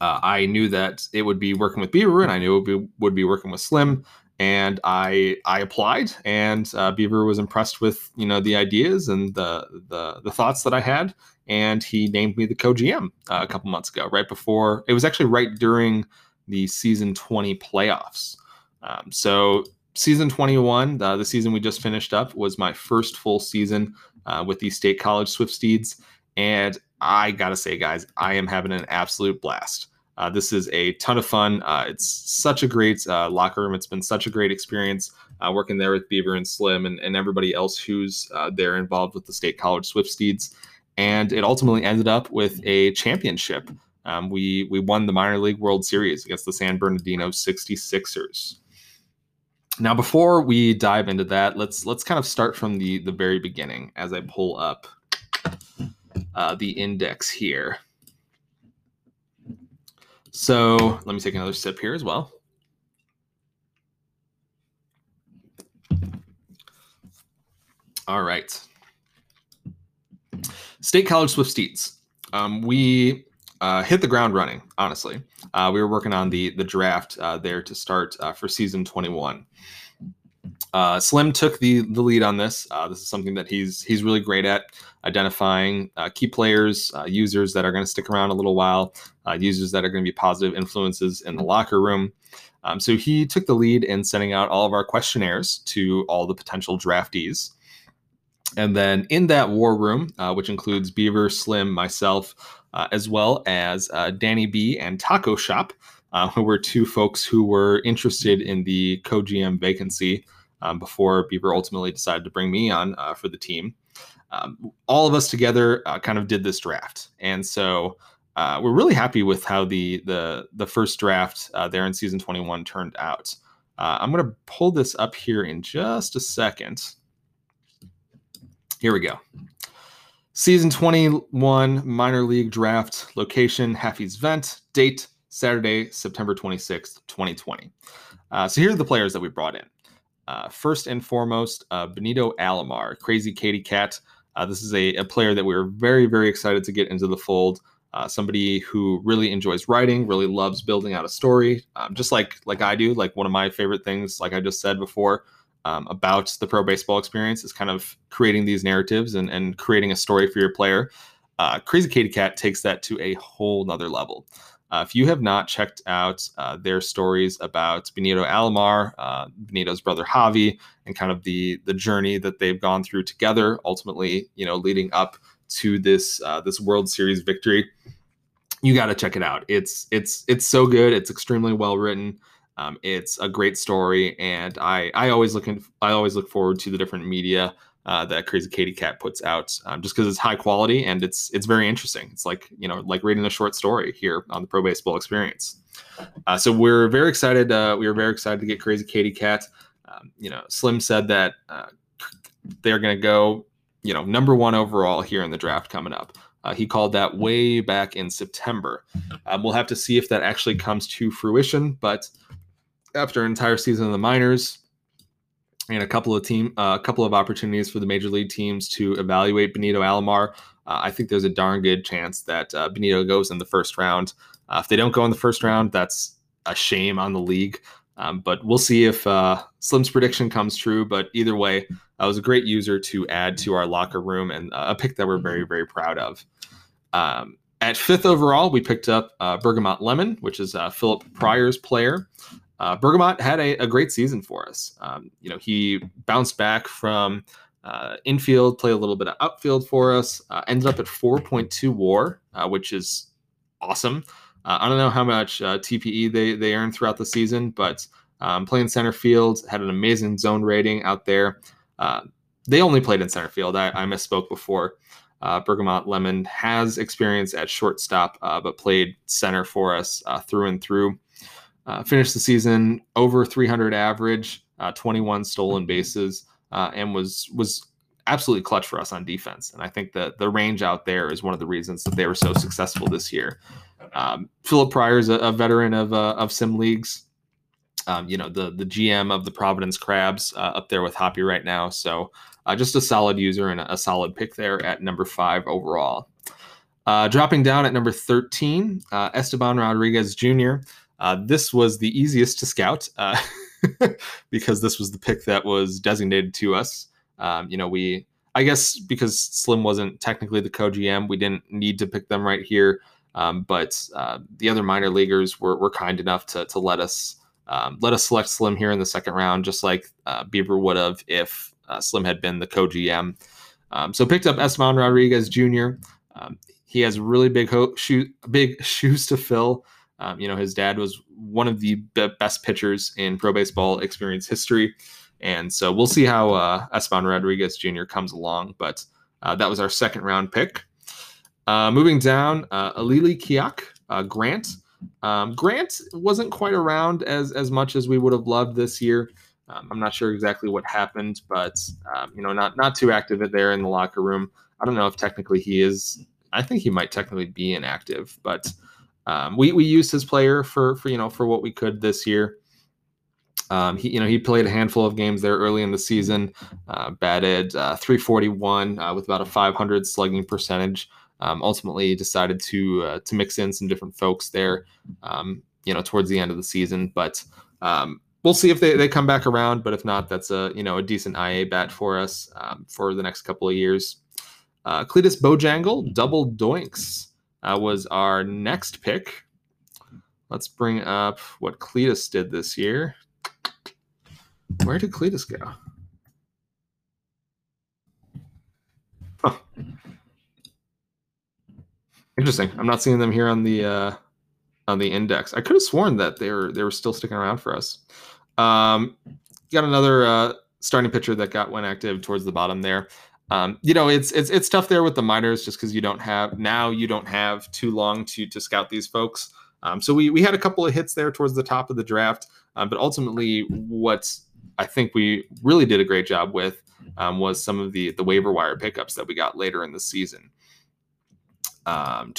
Uh, I knew that it would be working with Beaver, and I knew it would be, would be working with Slim, and I I applied, and uh, Beaver was impressed with you know the ideas and the the the thoughts that I had, and he named me the co-GM uh, a couple months ago, right before it was actually right during the season 20 playoffs. Um, so season 21, uh, the season we just finished up, was my first full season uh, with the State College Swift Steeds. And I got to say, guys, I am having an absolute blast. Uh, this is a ton of fun. Uh, it's such a great uh, locker room. It's been such a great experience uh, working there with Beaver and Slim and, and everybody else who's there involved with the State College Swift Steeds. And it ultimately ended up with a championship. Um, we we won the minor league World Series against the San Bernardino 66ers. Now, before we dive into that, let's let's kind of start from the the very beginning as I pull up uh, the index here. So let me take another sip here as well. All right. State College Swift Steeds. Um, we uh, hit the ground running. Honestly, uh, we were working on the the draft uh, there to start uh, for season 21. Uh, Slim took the the lead on this. Uh, this is something that he's he's really great at identifying key players, users that are going to stick around a little while, users that are going to be positive influences in the locker room. Um, so he took the lead in sending out all of our questionnaires to all the potential draftees. And then in that war room, uh, which includes Beaver, Slim, myself, uh, as well as uh, Danny B and Taco Shop, uh, who were two folks who were interested in the co GM vacancy um, before Beaver ultimately decided to bring me on uh, for the team. Um, all of us together kind of did this draft, and so we're really happy with how the the the first draft there in season 21 turned out. I'm going to pull this up here in just a second. Here we go. Season 21 minor league draft location, Haffey's Vent, date Saturday, September 26th, 2020. Uh, so here are the players that we brought in. Uh, first and foremost, uh, Benito Alomar, Crazy Katie Cat. Uh, this is a, a, player that we are very, very excited to get into the fold. Uh, somebody who really enjoys writing, really loves building out a story, um, just like like I do. Like one of my favorite things, like I just said before, um, about the pro baseball experience is kind of creating these narratives and, and creating a story for your player. Uh, Crazy Katie Cat takes that to a whole nother level. Uh, if you have not checked out uh, their stories about Benito Alomar, uh, Benito's brother Javi, and kind of the the journey that they've gone through together, ultimately, you know, leading up to this uh, this World Series victory, you got to check it out. It's it's it's so good. It's extremely well written. Um, it's a great story, and I I always look in, I always look forward to the different media uh, that Crazy Katie Cat puts out, um, just because it's high quality and it's it's very interesting. It's like you know like reading a short story here on the Pro Baseball Experience. Uh, so we're very excited. Uh, we are very excited to get Crazy Katie Cat. Um, you know, Slim said that uh, they're going to go you know number one overall here in the draft coming up. Uh, he called that way back in September. Um, we'll have to see if that actually comes to fruition, but after an entire season in the minors, and a couple of team, uh, a couple of opportunities for the major league teams to evaluate Benito Alomar. Uh, I think there's a darn good chance that uh, Benito goes in the first round. Uh, if they don't go in the first round, that's a shame on the league. Um, but we'll see if uh, Slim's prediction comes true. But either way, I was a great user to add to our locker room and a pick that we're very, very proud of. Um, at fifth overall, we picked up Bergamot Lemon, which is Philip Pryor's player. Uh, Bergamot had a, a, great season for us. Um, you know, he bounced back from uh, infield, played a little bit of outfield for us, uh, ended up at 4.2 WAR, uh, which is awesome. I don't know how much TPE they they earned throughout the season, but um, playing center field had an amazing zone rating out there. they only played in center field. I, I misspoke before. Uh, Bergamot Lemon has experience at shortstop, uh, but played center for us uh, through and through. Uh, finished the season over 300 average, uh, 21 stolen bases, uh, and was was absolutely clutch for us on defense. And I think that the range out there is one of the reasons that they were so successful this year. Um, Philip Pryor is a, a veteran of of sim leagues. Um, you know the the GM of the Providence Crabs up there with Hoppy right now, so. Uh, just a solid user and a, a, solid pick there at number five overall. Uh, dropping down at number 13, uh, Esteban Rodriguez Jr. Uh, this was the easiest to scout uh, *laughs* because this was the pick that was designated to us. Um, you know, we, I guess because Slim wasn't technically the co GM, we didn't need to pick them right here. Um, but uh, the other minor leaguers were, were kind enough to, to let us um, let us select Slim here in the second round, just like Beaver would have if uh, Slim had been the co GM. Um, so picked up Esteban Rodriguez Jr. Um, he has really big ho- shoe, big *laughs* shoes to fill. Um, you know, his dad was one of the be- best pitchers in pro baseball experience history, and so we'll see how uh, Esteban Rodriguez Jr. comes along. But uh, that was our second round pick. Uh, moving down, uh, Alili Kiak uh, Grant. Um, Grant wasn't quite around as as much as we would have loved this year. Um, I'm not sure exactly what happened, but um, you know, not not too active there in the locker room. I don't know if technically he is. I think he might technically be inactive, but um, we we used his player for for you know for what we could this year. Um, he you know he played a handful of games there early in the season, uh, batted uh, 341 uh, with about a 500 slugging percentage. Um, ultimately, decided to uh, to mix in some different folks there. Um, you know, towards the end of the season, but um, we'll see if they, they come back around. But if not, that's a you know a decent IA bat for us um, for the next couple of years. Uh, Cletus Bojangle, double doinks, uh, was our next pick. Let's bring up what Cletus did this year. Where did Cletus go? Huh. Interesting. I'm not seeing them here on the uh, on the index. I could have sworn that they were they were still sticking around for us. Um, got another uh, starting pitcher that got one active towards the bottom there. Um, you know, it's it's it's tough there with the minors just because you don't have now you don't have too long to to scout these folks. Um, so we we had a couple of hits there towards the top of the draft, um, but ultimately, what I think we really did a great job with um, was some of the the waiver wire pickups that we got later in the season. Um,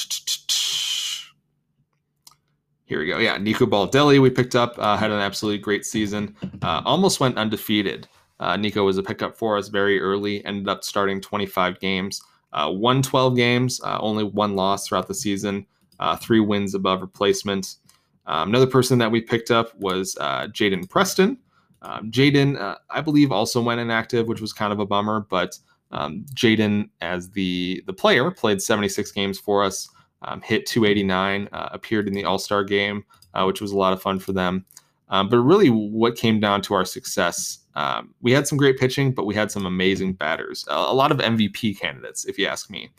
here we go. Yeah, Nico Baldelli we picked up, uh, had an absolutely great season. Uh, almost went undefeated. Uh, Nico was a pickup for us very early, ended up starting 25 games, uh, won 12 games, uh, only one loss throughout the season, uh, three wins above replacement. Um, another person that we picked up was Jaden Preston. Um, Jaden, I believe, also went inactive, which was kind of a bummer, but um, Jaden, as the the player, played 76 games for us um, hit 289, uh, appeared in the All Star game, uh, which was a lot of fun for them. Um, but really, what came down to our success, um, we had some great pitching, but we had some amazing batters. A, a lot of MVP candidates, if you ask me.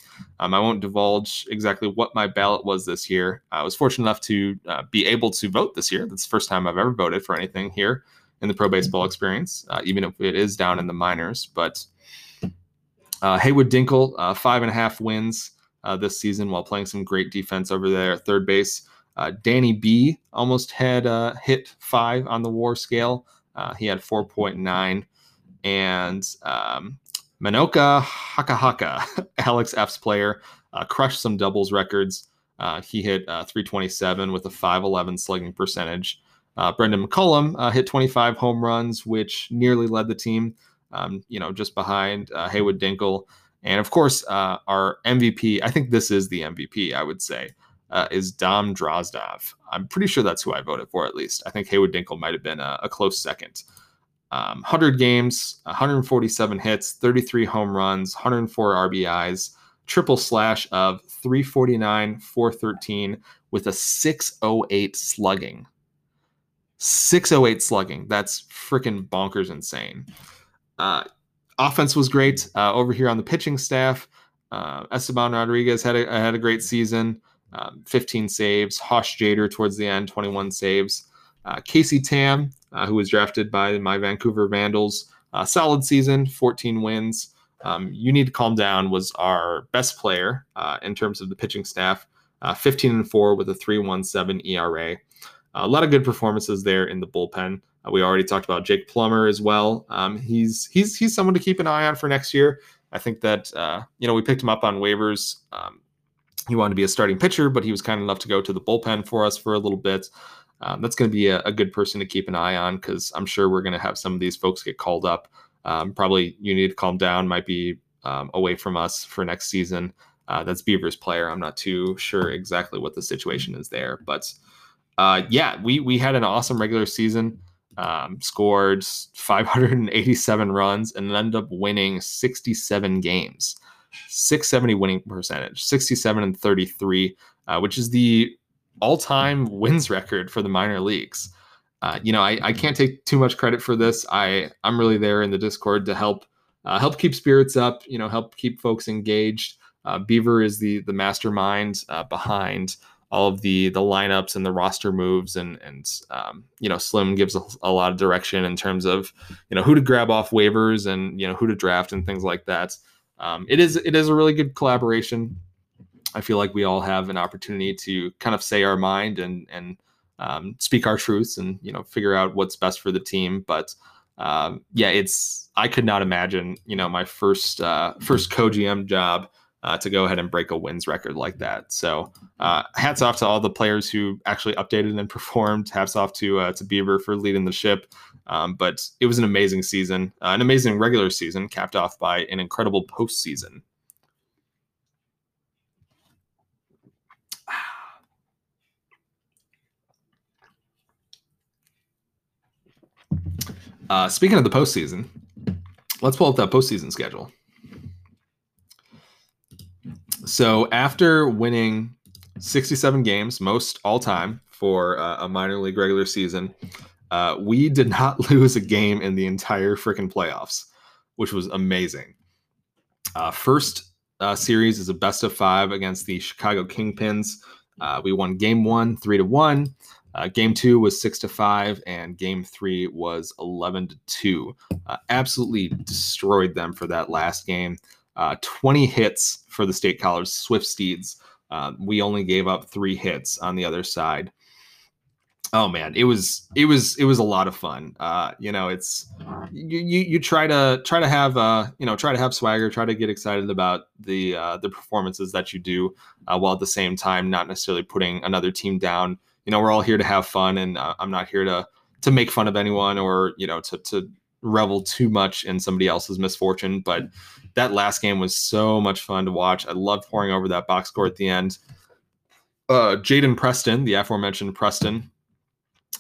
Um, I won't divulge exactly what my ballot was this year. I was fortunate enough to uh, be able to vote this year. That's the first time I've ever voted for anything here in the pro baseball experience, uh, even if it is down in the minors. But uh, Haywood Dinkle, uh, five and a half wins uh, this season while playing some great defense over there at third base. Uh, Danny B almost had uh, hit five on the WAR scale. Uh, he had 4.9, and um, Manoka Hakahaka, *laughs* Alex F's player, uh, crushed some doubles records. Uh, he hit 327 with a 511 slugging percentage. Uh, Brendan McCullum uh, hit 25 home runs, which nearly led the team, um, you know, just behind uh, Haywood Dinkel. And of course, uh, our MVP, I think this is the MVP, I would say, uh, is Dom Drozdov. I'm pretty sure that's who I voted for, at least. I think Haywood Dinkel might have been a, a close second. Um, 100 games, 147 hits, 33 home runs, 104 RBIs, triple slash of 349, 413 with a 608 slugging. 608 slugging. That's freaking bonkers insane. Uh, offense was great uh, over here on the pitching staff. Uh, Esteban Rodriguez had a, had a great season, um, 15 saves. Hosh Jader towards the end, 21 saves. Uh, Casey Tam, uh, who was drafted by my Vancouver Vandals, uh, solid season, 14 wins. Um, you need to calm down was our best player uh, in terms of the pitching staff, 15 and 4 with a 3.17 ERA. a lot of good performances there in the bullpen. Uh, we already talked about Jake Plummer as well. Um, he's he's he's someone to keep an eye on for next year. I think that uh, you know we picked him up on waivers. Um, he wanted to be a starting pitcher, but he was kind enough to go to the bullpen for us for a little bit. Um, that's going to be a, a, good person to keep an eye on because I'm sure we're going to have some of these folks get called up. Um, probably you need to calm down. Might be um, away from us for next season. Uh, that's Beavers player. I'm not too sure exactly what the situation is there, but uh, yeah, we we had an awesome regular season um, scored 587 runs and ended up winning 67 games. 670 winning percentage, 67 and 33, uh, which is the all-time wins record for the minor leagues. Uh, you know, I, I can't take too much credit for this. I I'm really there in the Discord to help uh, help keep spirits up. You know, help keep folks engaged. Uh, Beaver is the the mastermind uh, behind all of the the lineups and the roster moves and and um, you know Slim gives a, a, lot of direction in terms of you know who to grab off waivers and you know who to draft and things like that. Um, it is it is a really good collaboration. I feel like we all have an opportunity to kind of say our mind and and um, speak our truths and you know figure out what's best for the team. But um, yeah, it's I could not imagine you know my first uh, first co GM job uh, to go ahead and break a wins record like that. So uh, hats off to all the players who actually updated and *laughs* performed. Hats off to uh, to Beaver for leading the ship. Um, but it was an amazing season, uh, an amazing regular season, capped off by an incredible postseason. *sighs* Uh, speaking of the postseason, let's pull up that postseason schedule. So after winning 67 games, most all time for uh, a minor league regular season, uh, we did not *laughs* lose a game in the entire freaking playoffs, which was amazing. Uh, first uh, series is a best of five against the Chicago Kingpins. Uh, we won game one, three to one. Uh, game two was six to five, and game three was 11 to two. absolutely destroyed them for that last game uh, 20 hits for the State College Swift Steeds. Uh, we only gave up three hits on the other side. Oh man, it was it was it was a lot of fun. Uh, you know, it's you, you you try to try to have uh you know try to have swagger, try to get excited about the uh, the performances that you do, uh, while at the same time not necessarily putting another team down. You know, we're all here to have fun, and uh, I'm not here to to make fun of anyone or you know to to revel too much in somebody else's misfortune. But that last game was so much fun to watch. I loved poring over that box score at the end. Uh, Jaden Preston, the aforementioned Preston,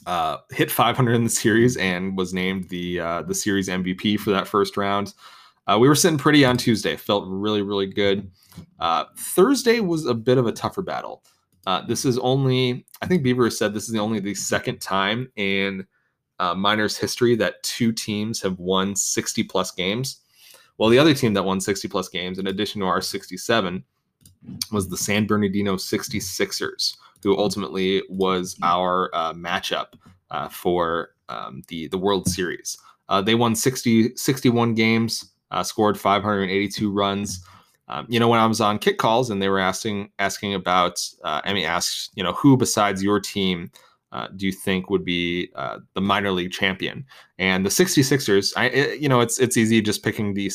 uh, hit 500 in the series and was named the uh, the series MVP for that first round. Uh, we were sitting pretty on Tuesday. Felt really, really good. Uh, Thursday was a bit of a tougher battle. Uh, this is only, I think Beaver has said this is only the second time in uh, minors history that two teams have won 60 plus games. Well, the other team that won 60 plus games, in addition to our 67, was the San Bernardino 66ers, who ultimately was our uh, matchup uh, for um, the, the World Series. Uh, they won 60, 61 games, uh, scored 582 runs. Um, you know, when I was on kick calls and they were asking asking about, uh, Emmy asked, you know, who besides your team uh, do you think would be uh, the minor league champion? And the 66ers, I, it, you know, it's it's easy just picking the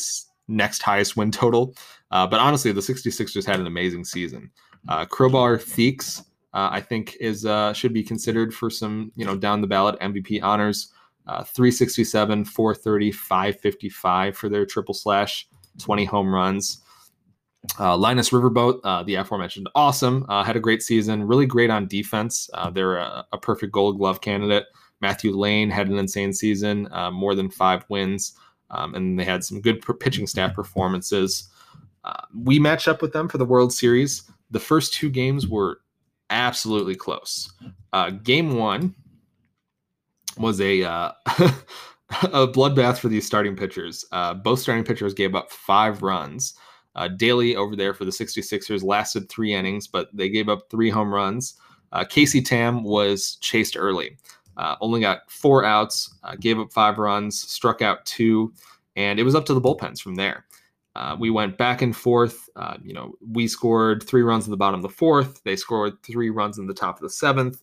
next highest win total. Uh, but honestly, the 66ers had an amazing season. Uh, Crowbar Theeks uh, I think is uh, should be considered for some you know down the ballot MVP honors. Uh, 367, 430, 555 for their triple slash, 20 home runs. Uh, Linus Riverboat, uh, the aforementioned, awesome. Uh, had a great season, really great on defense. They're a, a, perfect Gold Glove candidate. Matthew Lane had an insane season, more than five wins, um, and they had some good pitching staff performances. We match up with them for the World Series. The first two games were absolutely close. game one was a *laughs* a bloodbath for these starting pitchers. both starting pitchers gave up five runs. Uh, Daly over there for the 66ers lasted three innings, but they gave up three home runs. Uh, Casey Tam was chased early, uh, only got four outs, uh, gave up five runs, struck out two, and it was up to the bullpens from there. Uh, we went back and forth. Uh, you know, we scored three runs in the bottom of the fourth. They scored three runs in the top of the seventh.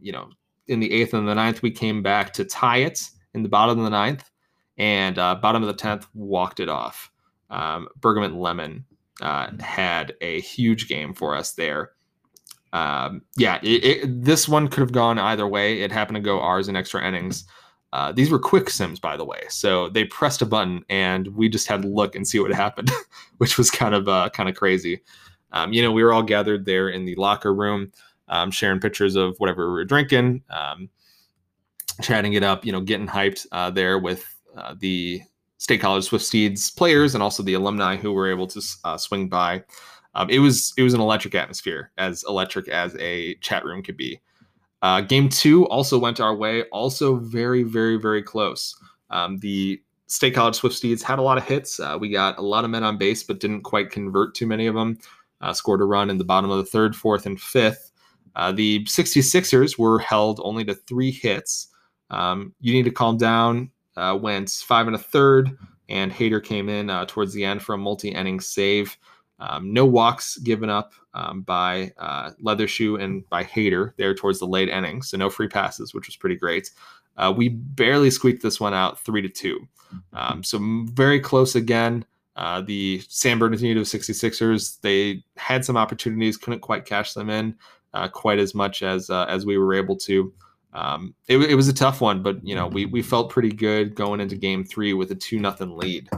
You know, in the eighth and the ninth, we came back to tie it in the bottom of the ninth, and bottom of the tenth walked it off um, Bergamot Lemon uh, had a huge game for us there. Um, yeah, it, it, this one could have gone either way. It happened to go ours in extra innings. Uh, these were quick sims, by the way. So they pressed a button, and we just had to look and see what *laughs* happened, which was kind of uh, kind of crazy. Um, you know, we were all gathered there in the locker room, um, sharing pictures of whatever we were drinking, um, chatting it up. You know, getting hyped uh, there with uh, the State College Swift Steeds players and also the alumni who were able to uh, swing by. Um, it was it was an electric atmosphere, as electric as a chat room could be. Uh, game two also went our way, also very very very close. Um, the State College Swift Steeds had a lot of hits. Uh, we got a lot of men on base, but didn't quite convert too many of them. Uh, scored a run in the bottom of the third, fourth, and fifth. Uh, the 66ers were held only to three hits. Um, you need to calm down uh, went five and a third, and Hader came in uh, towards the end for a multi-inning save. Um, no walks given up um, by uh, Leathershoe and by Hader there towards the late innings, so no free passes, which was pretty great. Uh, we barely squeaked this one out three to two, um, so very close again. Uh, the San Bernardino 66ers they had some opportunities, couldn't quite cash them in uh, quite as much as uh, as we were able to um, it, it, was a tough one, but you know we we felt pretty good going into Game Three with a two nothing lead.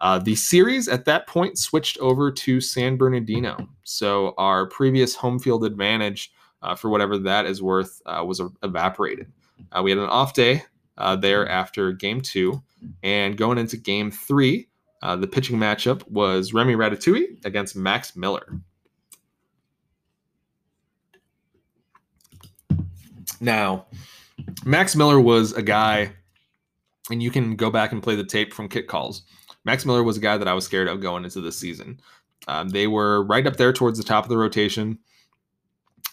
Uh, the series at that point switched over to San Bernardino, so our previous home field advantage, uh, for whatever that is worth, uh, was evaporated. Uh, we had an off day uh, there after Game Two, and going into Game Three, the pitching matchup was Remy Ratatouille against Max Miller. Now, Max Miller was a guy, and you can go back and play the tape from kit calls. Max Miller was a guy that I was scared of going into this season. Um, they were right up there towards the top of the rotation,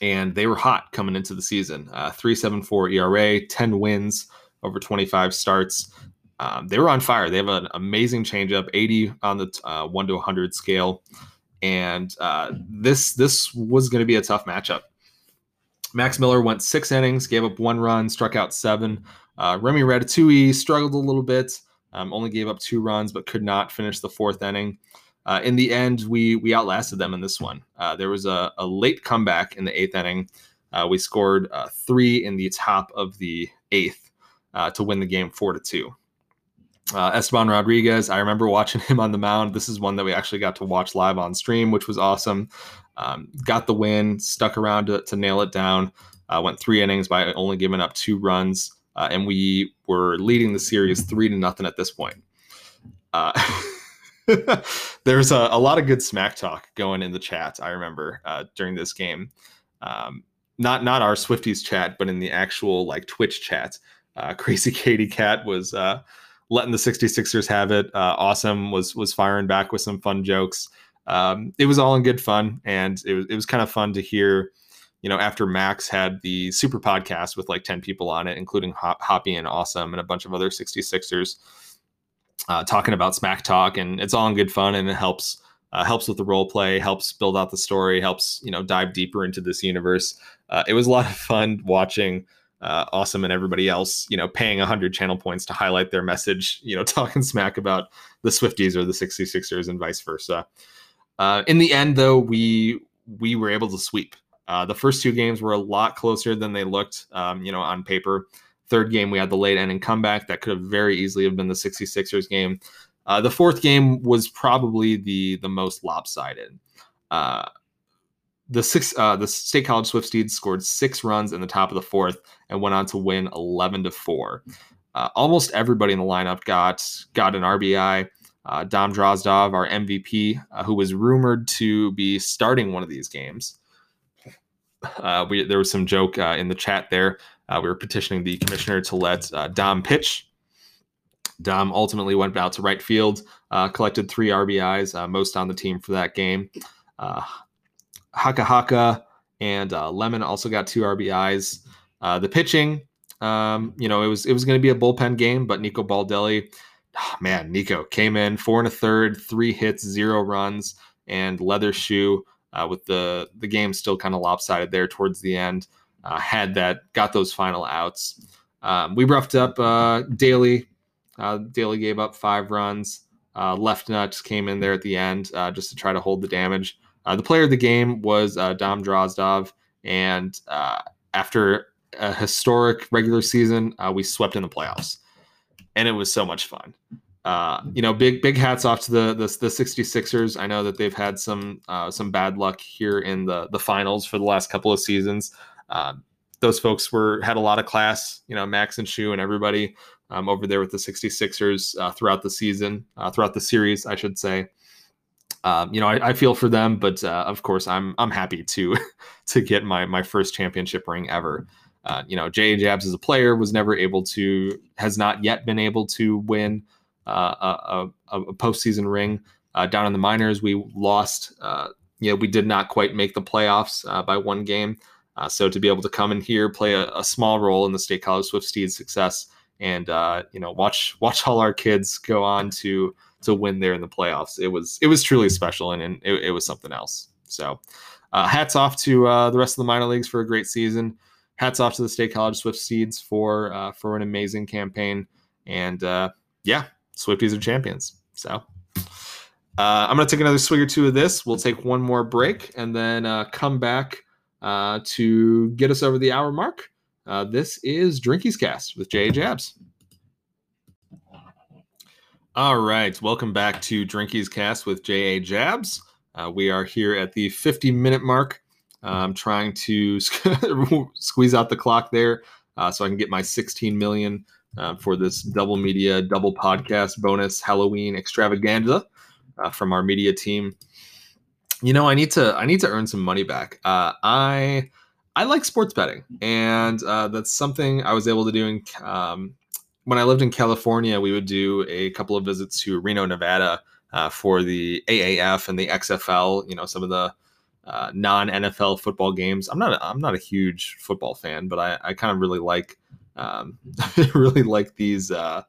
and they were hot coming into the season. Uh, 3.74 ERA, 10 wins over 25 starts. Um, they were on fire. They have an amazing changeup, 80 on the uh, one to 100 scale, and uh, this this was going to be a tough matchup. Max Miller went six innings, gave up one run, struck out seven. Uh, Remy Ratatouille struggled a little bit, um, only gave up two runs, but could not finish the fourth inning. Uh, in the end, we we outlasted them in this one. Uh, there was a, a, late comeback in the eighth inning. Uh, we scored uh, three in the top of the eighth uh, to win the game four to two. Esteban Rodriguez, I remember *laughs* watching him on the mound. This is one that we actually got to watch live on stream, which was awesome. Um, got the win, stuck around to, to nail it down. Uh, went three innings by only giving up two runs, uh, and we were leading the series three to nothing at this point. Uh, *laughs* there's a, a, lot of good smack talk going in the chat. I remember uh, during this game, um, not not our Swifties chat, but in the actual like Twitch chat. Uh, *laughs* Crazy Katie Cat was uh, letting the 66ers have it. awesome was was firing back with some fun jokes um, it was all in good fun, and it was it was kind of fun to hear. You know, after Max had the super podcast with like 10 people on it, including Hop- Hoppy and Awesome and a bunch of other 66ers uh, talking about Smack Talk, and it's all in good fun, and it helps uh, helps with the role play, helps build out the story, helps you know dive deeper into this universe. Uh, it was a lot of fun watching uh, Awesome and everybody else, you know, paying 100 channel points to highlight their message, you know, *laughs* talking smack about the Swifties or the 66ers and vice versa. Uh, in the end, though, we we were able to sweep. Uh, the first two games were a lot closer than they looked, um, you know, on paper. Third game, we had the late ending comeback that could have very easily have been the 66ers game. Uh, the fourth game was probably the the most lopsided. Uh, the six uh, the State College Swift Steeds scored six runs in the top of the fourth and went on to win 11 to four. Uh, almost everybody in the lineup got got an RBI. Dom Drozdov, our MVP, who was rumored to be starting one of these games. Uh, we, there was some joke uh, in the chat there. Uh, we were petitioning the commissioner to let Dom pitch. Dom ultimately went out to right field, collected three RBIs, most on the team for that game. Haka Haka and Lemon also got two RBIs. the pitching, um, you know, it was it was going to be a bullpen game, but Nico Baldelli, oh, man, Nico came in four and a third, three hits, zero runs, and leather shoe. Uh, with the the game still kind of lopsided there towards the end, uh, had that got those final outs. Um, we roughed up uh, Daly. Uh, Daly gave up five runs. Uh, left nuts came in there at the end uh, just to try to hold the damage. Uh, the player of the game was Dom Drozdov, and after a historic regular season, uh, we swept in the playoffs, and it was so much fun. Uh, you know, big big hats off to the the, the 66ers. I know that they've had some uh, some bad luck here in the the finals for the last couple of seasons. Um, those folks were had a lot of class. You know, Max and Shu and everybody um, over there with the 66ers uh, throughout the season, uh, throughout the series, I should say. Um, you know, I, I, feel for them, but of course, I'm I'm happy to *laughs* to get my my first championship ring ever. You know, J.A. Jabs as a player was never able to, has not yet been able to win uh, a, a, postseason ring. Uh, down in the minors, we lost. Uh, you know, we did not quite make the playoffs uh, by one game. Uh, so to be able to come in here, play a, a, small role in the State College Swift Steeds' success, and you know, watch watch all our kids go on to to win there in the playoffs, it was it was truly special, and, and it, it was something else. So, hats off to the rest of the minor leagues for a great season hats off to the State College Swift Steeds for uh, for an amazing campaign. And uh, yeah, Swifties are champions. So uh, I'm going to take another swig or two of this. We'll take one more break and then uh, come back uh, to get us over the hour mark. Uh, this is Drinkies Cast with J.A. Jabs. All right, welcome back to Drinkies Cast with J.A. Jabs. we are here at the 50 minute mark I'm trying to *laughs* squeeze out the clock there uh, so I can get my 16 million uh, for this double media, double podcast bonus Halloween extravaganza uh, from our media team. You know, I need to I need to earn some money back. Uh, I I like sports betting, and uh, that's something I was able to do in, um, when I lived in California. We would do a couple of visits to Reno, Nevada, uh, for the AAF and the XFL. You know, some of the uh, non NFL football games. I'm not a, I'm not a huge football fan, but I, I kind of really like um, *laughs* I really like these uh,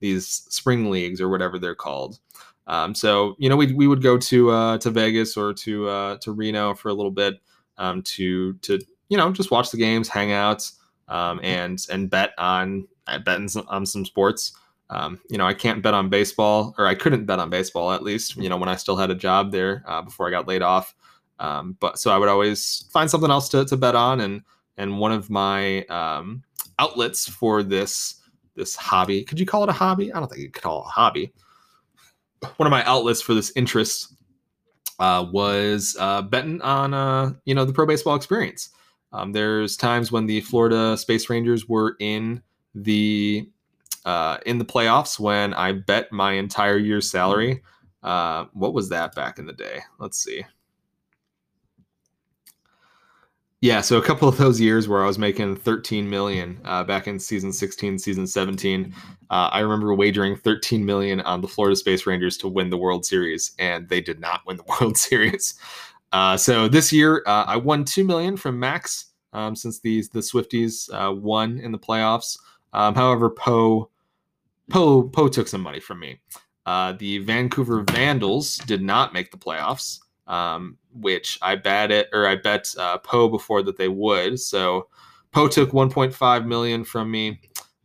these spring leagues or whatever they're called. Um, so you know we, we would go to uh, to Vegas or to uh, to Reno for a little bit um, to to you know just watch the games, hang out, um, and and bet on bet on some sports. Um, you know, I can't bet on baseball, or I couldn't bet on baseball at least. You know, when I still had a job there uh, before I got laid off. Um, but so I would always find something else to, to bet on, and and one of my um, outlets for this this hobby, could you call it a hobby? I don't think you could call it a hobby. One of my outlets for this interest uh, was uh, betting on uh, you know the pro baseball experience. Um, there's times when the Florida Space Rangers were in the uh, in the playoffs when I bet my entire year's salary. Uh, what was that back in the day? Let's see. Yeah, so a couple of those years where I was making 13 million uh, back in season 16, season 17, uh, I remember wagering 13 million on the Florida Space Rangers to win the World Series, and they did not win the *laughs* World Series. Uh, so this year, uh, I won two million from Max um, since these the Swifties uh, won in the playoffs. Um, however, Poe Poe Poe took some money from me. Uh, the Vancouver Vandals did not make the playoffs um, which I bet it or I bet uh, Poe before that they would. So Poe took 1.5 million from me.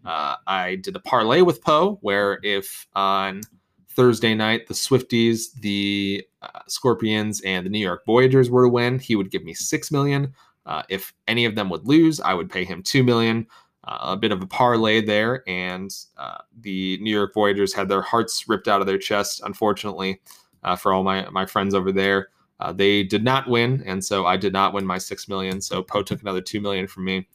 Uh, I did a parlay with Poe where if on Thursday night the Swifties, the uh, Scorpions, and the New York Voyagers were to win, he would give me six million. Uh, if any of them would lose, I would pay him two million. Uh, a bit of a parlay there, and uh, the New York Voyagers had their hearts ripped out of their chest. Unfortunately, uh, for all my my friends over there, uh, they did not win, and so I did not win my six million. So Poe took another two million from me.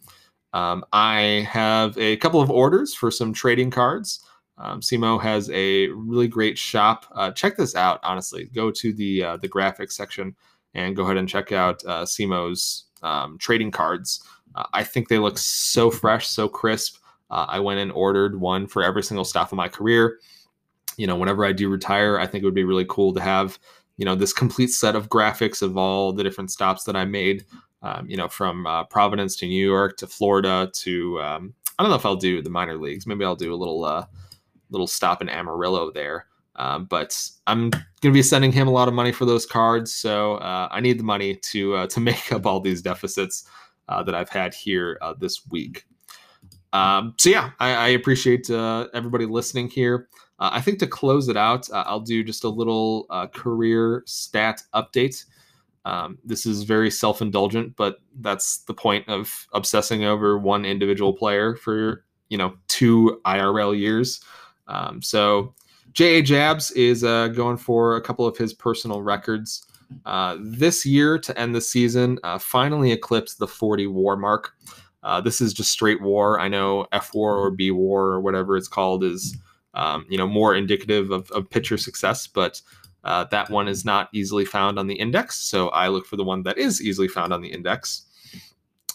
Um, I have a couple of orders for some trading cards. Um, SEMO has a really great shop. Uh, check this out. Honestly, go to the uh, the graphics section and go ahead and check out uh, SEMO's um, trading cards. Uh, I think they look so fresh, so crisp. Uh, I went and ordered one for every single stop of my career. You know, whenever I do retire, I think it would be really cool to have you know this complete set of graphics of all the different stops that I made. Um, you know, from uh, Providence to New York to Florida to um, I don't know if I'll do the minor leagues. Maybe I'll do a little uh, little stop in Amarillo there. Um, but I'm going to be sending him a lot of money for those cards, so uh, I need the money to uh, to *laughs* make up all these deficits uh, that I've had here this week. Um, so yeah, I, I appreciate everybody listening here. Uh, I think to close it out, I'll do just a little career stat update. Um, this is very self-indulgent, but that's the point of obsessing over one individual player for you know two IRL years. Um, so J.A. Jabs is uh, going for a couple of his personal records. Uh, this year to end the season, uh, finally eclipsed the 40 war mark. Uh, this is just straight war. I know F war or B war or whatever it's called is, um, you know, more indicative of, of pitcher success, but uh, that one is not easily found on the index. So I look for the one that is easily found on the index.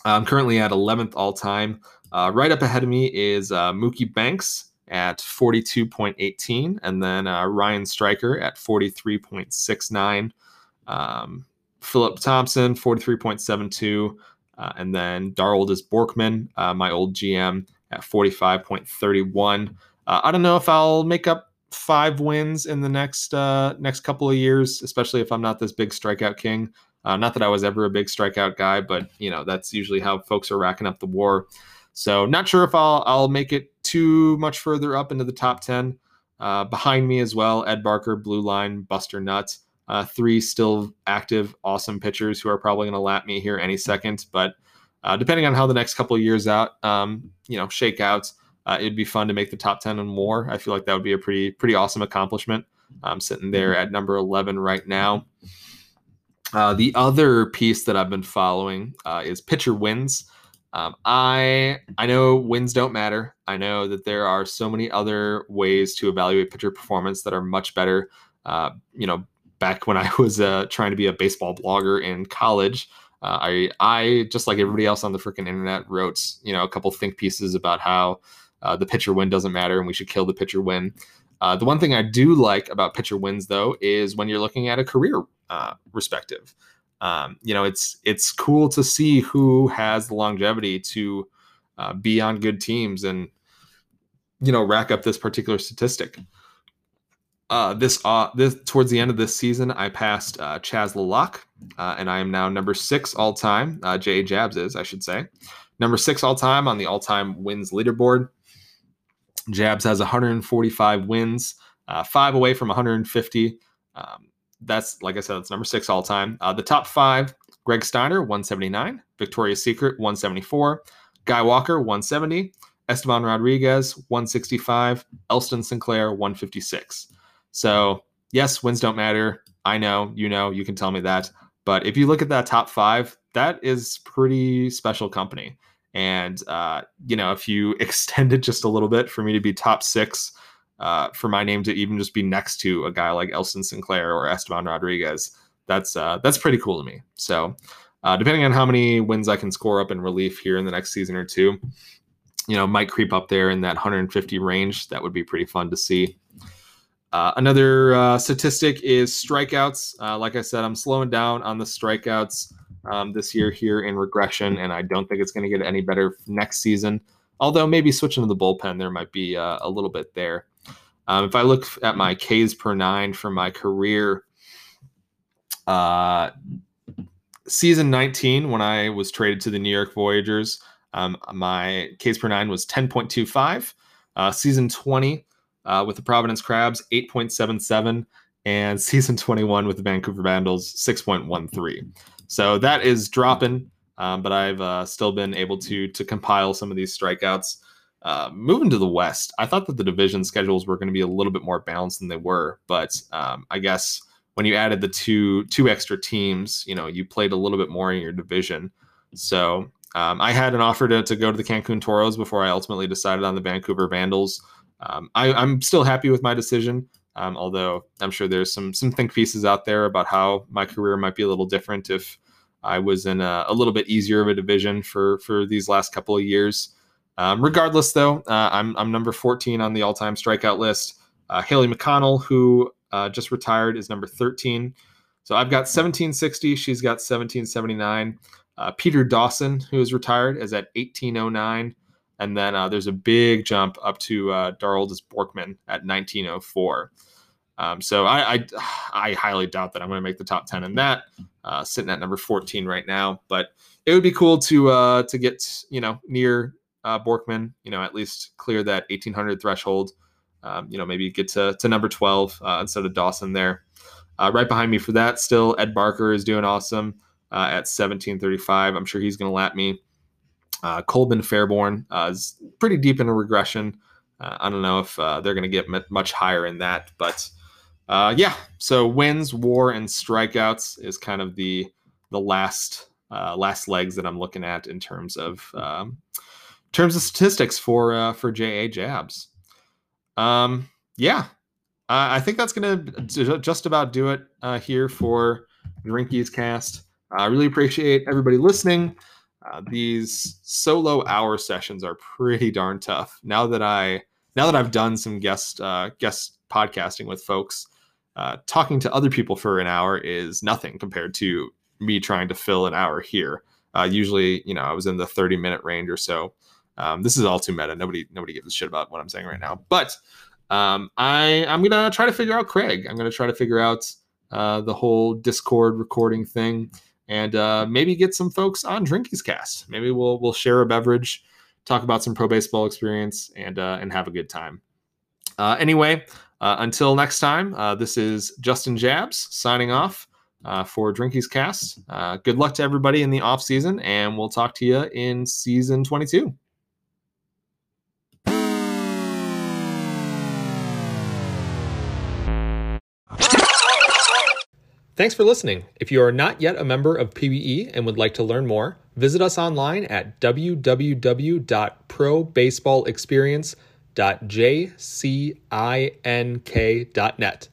I'm currently at 11th all time. Uh, right up ahead of me is Mookie Banks at 42.18, and then uh, Ryan Striker at 43.69. Um, Philip Thompson, 43.72. Uh, and then Daroldis Borkman, uh, my old GM, at 45.31. Uh, I don't know if I'll make up five wins in the next uh, next couple of years, especially if I'm not this big strikeout king. Uh, not that I was ever a big strikeout guy, but you know that's usually how folks are racking up the WAR. So not sure if I'll I'll make it too much further up into the top ten. Uh, behind me as well, Ed Barker, Blue Line, Buster Nuts, uh, three still active, awesome pitchers who are probably going to lap me here any second. But uh, depending on how the next couple years out, um, you know, shake out, uh, it'd be fun to make the top ten and more. I feel like that would be a pretty pretty awesome accomplishment. I'm sitting there at number 11 right now. Uh, the other piece that I've been following uh, is pitcher wins. Um, I I know wins don't matter. I know that there are so many other ways to evaluate pitcher performance that are much better. Uh, you know, back when I *laughs* was uh, trying to be a baseball blogger in college, uh, I I just like everybody else on the freaking internet wrote you know a couple think pieces about how uh, the pitcher win doesn't matter and we should kill the pitcher win. Uh, the one thing I do like about pitcher wins though is when you're looking at a career uh, perspective um, you know, it's it's cool to see who has the longevity to uh, be on good teams and you know rack up this particular statistic. Uh, this uh, this towards the end of this season, I passed uh, Chas Lalak, and I am now number six all time. J. Jabs is, I should say, number six all time on the all time wins leaderboard. Jabs has 145 wins, uh, five away from 150. Um, that's like I said, it's number six all time. Uh, the top five: Greg Steiner, 179; Victoria's Secret, 174; Guy Walker, 170; Esteban Rodriguez, 165; Elston Sinclair, 156. So yes, wins don't matter. I know, you know, you can tell me that. But if you look at that top five, that is pretty special company. And uh, you know, if you *laughs* extend it just a little bit for me to be top six uh, for my name to even just be next to a guy like Elson Sinclair or Esteban Rodriguez, that's uh, that's pretty cool to me. So, uh, depending on how many wins I can score up in relief here in the next season or two, you know, might creep up there in that 150 range. That would be pretty fun to see. Uh, another uh, statistic is strikeouts. Uh, like I said, I'm slowing down on the strikeouts um, this year here in regression, and I don't think it's going to get any better next season. Although maybe switching to the bullpen, there might be uh, a little bit there. Um, if I look at my Ks per nine for my career, uh, season 19, when I was traded to the New York Voyagers, um, my Ks per nine was 10.25. Uh, season 20 uh, with the Providence Crabs, 8.77. And *laughs* season 21 with the Vancouver Vandals, 6.13. So that is dropping. um, but I've uh, still been able to to compile some of these strikeouts. Uh, moving to the West, I thought that the division schedules were going to be a little bit more balanced than they were, but um, I guess when you added the two two extra teams, you know, you played a little bit more in your division. So um, I had an offer to, to go to the Cancun Toros before I ultimately decided on the Vancouver Vandals. Um, I, am still happy with my decision, um, although I'm sure there's some some think pieces out there about how my career might be a little different if I was in a, a little bit easier of a division for for these last couple of years. Um, regardless, though, uh, I'm I'm number 14 on the all-time strikeout list. Uh, Haley McConnell, who uh, just retired, is number 13. So I've got 1760. She's got 1779. Uh, Peter Dawson, who is retired, is at 1809. And then uh, there's a big jump up to uh, Daroldis Borkman at 1904. Um, so I, I, I highly doubt that I'm going to make the top 10 in that. Uh, sitting at number 14 right now, but it would be cool to uh, to get you know near uh, Borkman. You know at least clear that 1800 threshold. Um, you know maybe get to to number 12 uh, instead of Dawson there. Uh, right behind me for that, still Ed Barker is doing awesome uh, at 1735. I'm sure he's going to lap me. Colbin Fairborn is pretty deep in a regression. I don't know if they're going to get much higher in that, but uh, yeah. So wins, WAR, and strikeouts is kind of the the last last legs that I'm looking at in terms of um, terms of statistics for for JA Jabs. Um, yeah, I think that's to just about do it here for Drinkies Cast. I really appreciate everybody listening. Uh, these solo hour sessions are pretty darn tough. Now that I now that I've done some guest uh, guest podcasting with folks, uh, talking to other people for an hour is nothing compared to me trying to fill an hour here. Uh, usually, you know, I was in the 30 minute range or so. Um, this is all too meta. Nobody nobody gives a shit about what I'm saying right now. But um, I I'm gonna try to figure out Craig. I'm gonna try to figure out uh, the whole Discord recording thing and uh, maybe get some folks on Drinkies Cast. Maybe we'll we'll share a beverage, talk about some pro baseball experience, and uh, and have a good time. Uh, anyway, uh, until next time, uh, this is Justin Jabs signing off uh, for Drinkies Cast. good luck to everybody in the off season, and we'll talk to you in season 22. Thanks for listening. If you are not yet a member of PBE and would like to learn more, visit us online at www.probaseballexperience.jcink.net.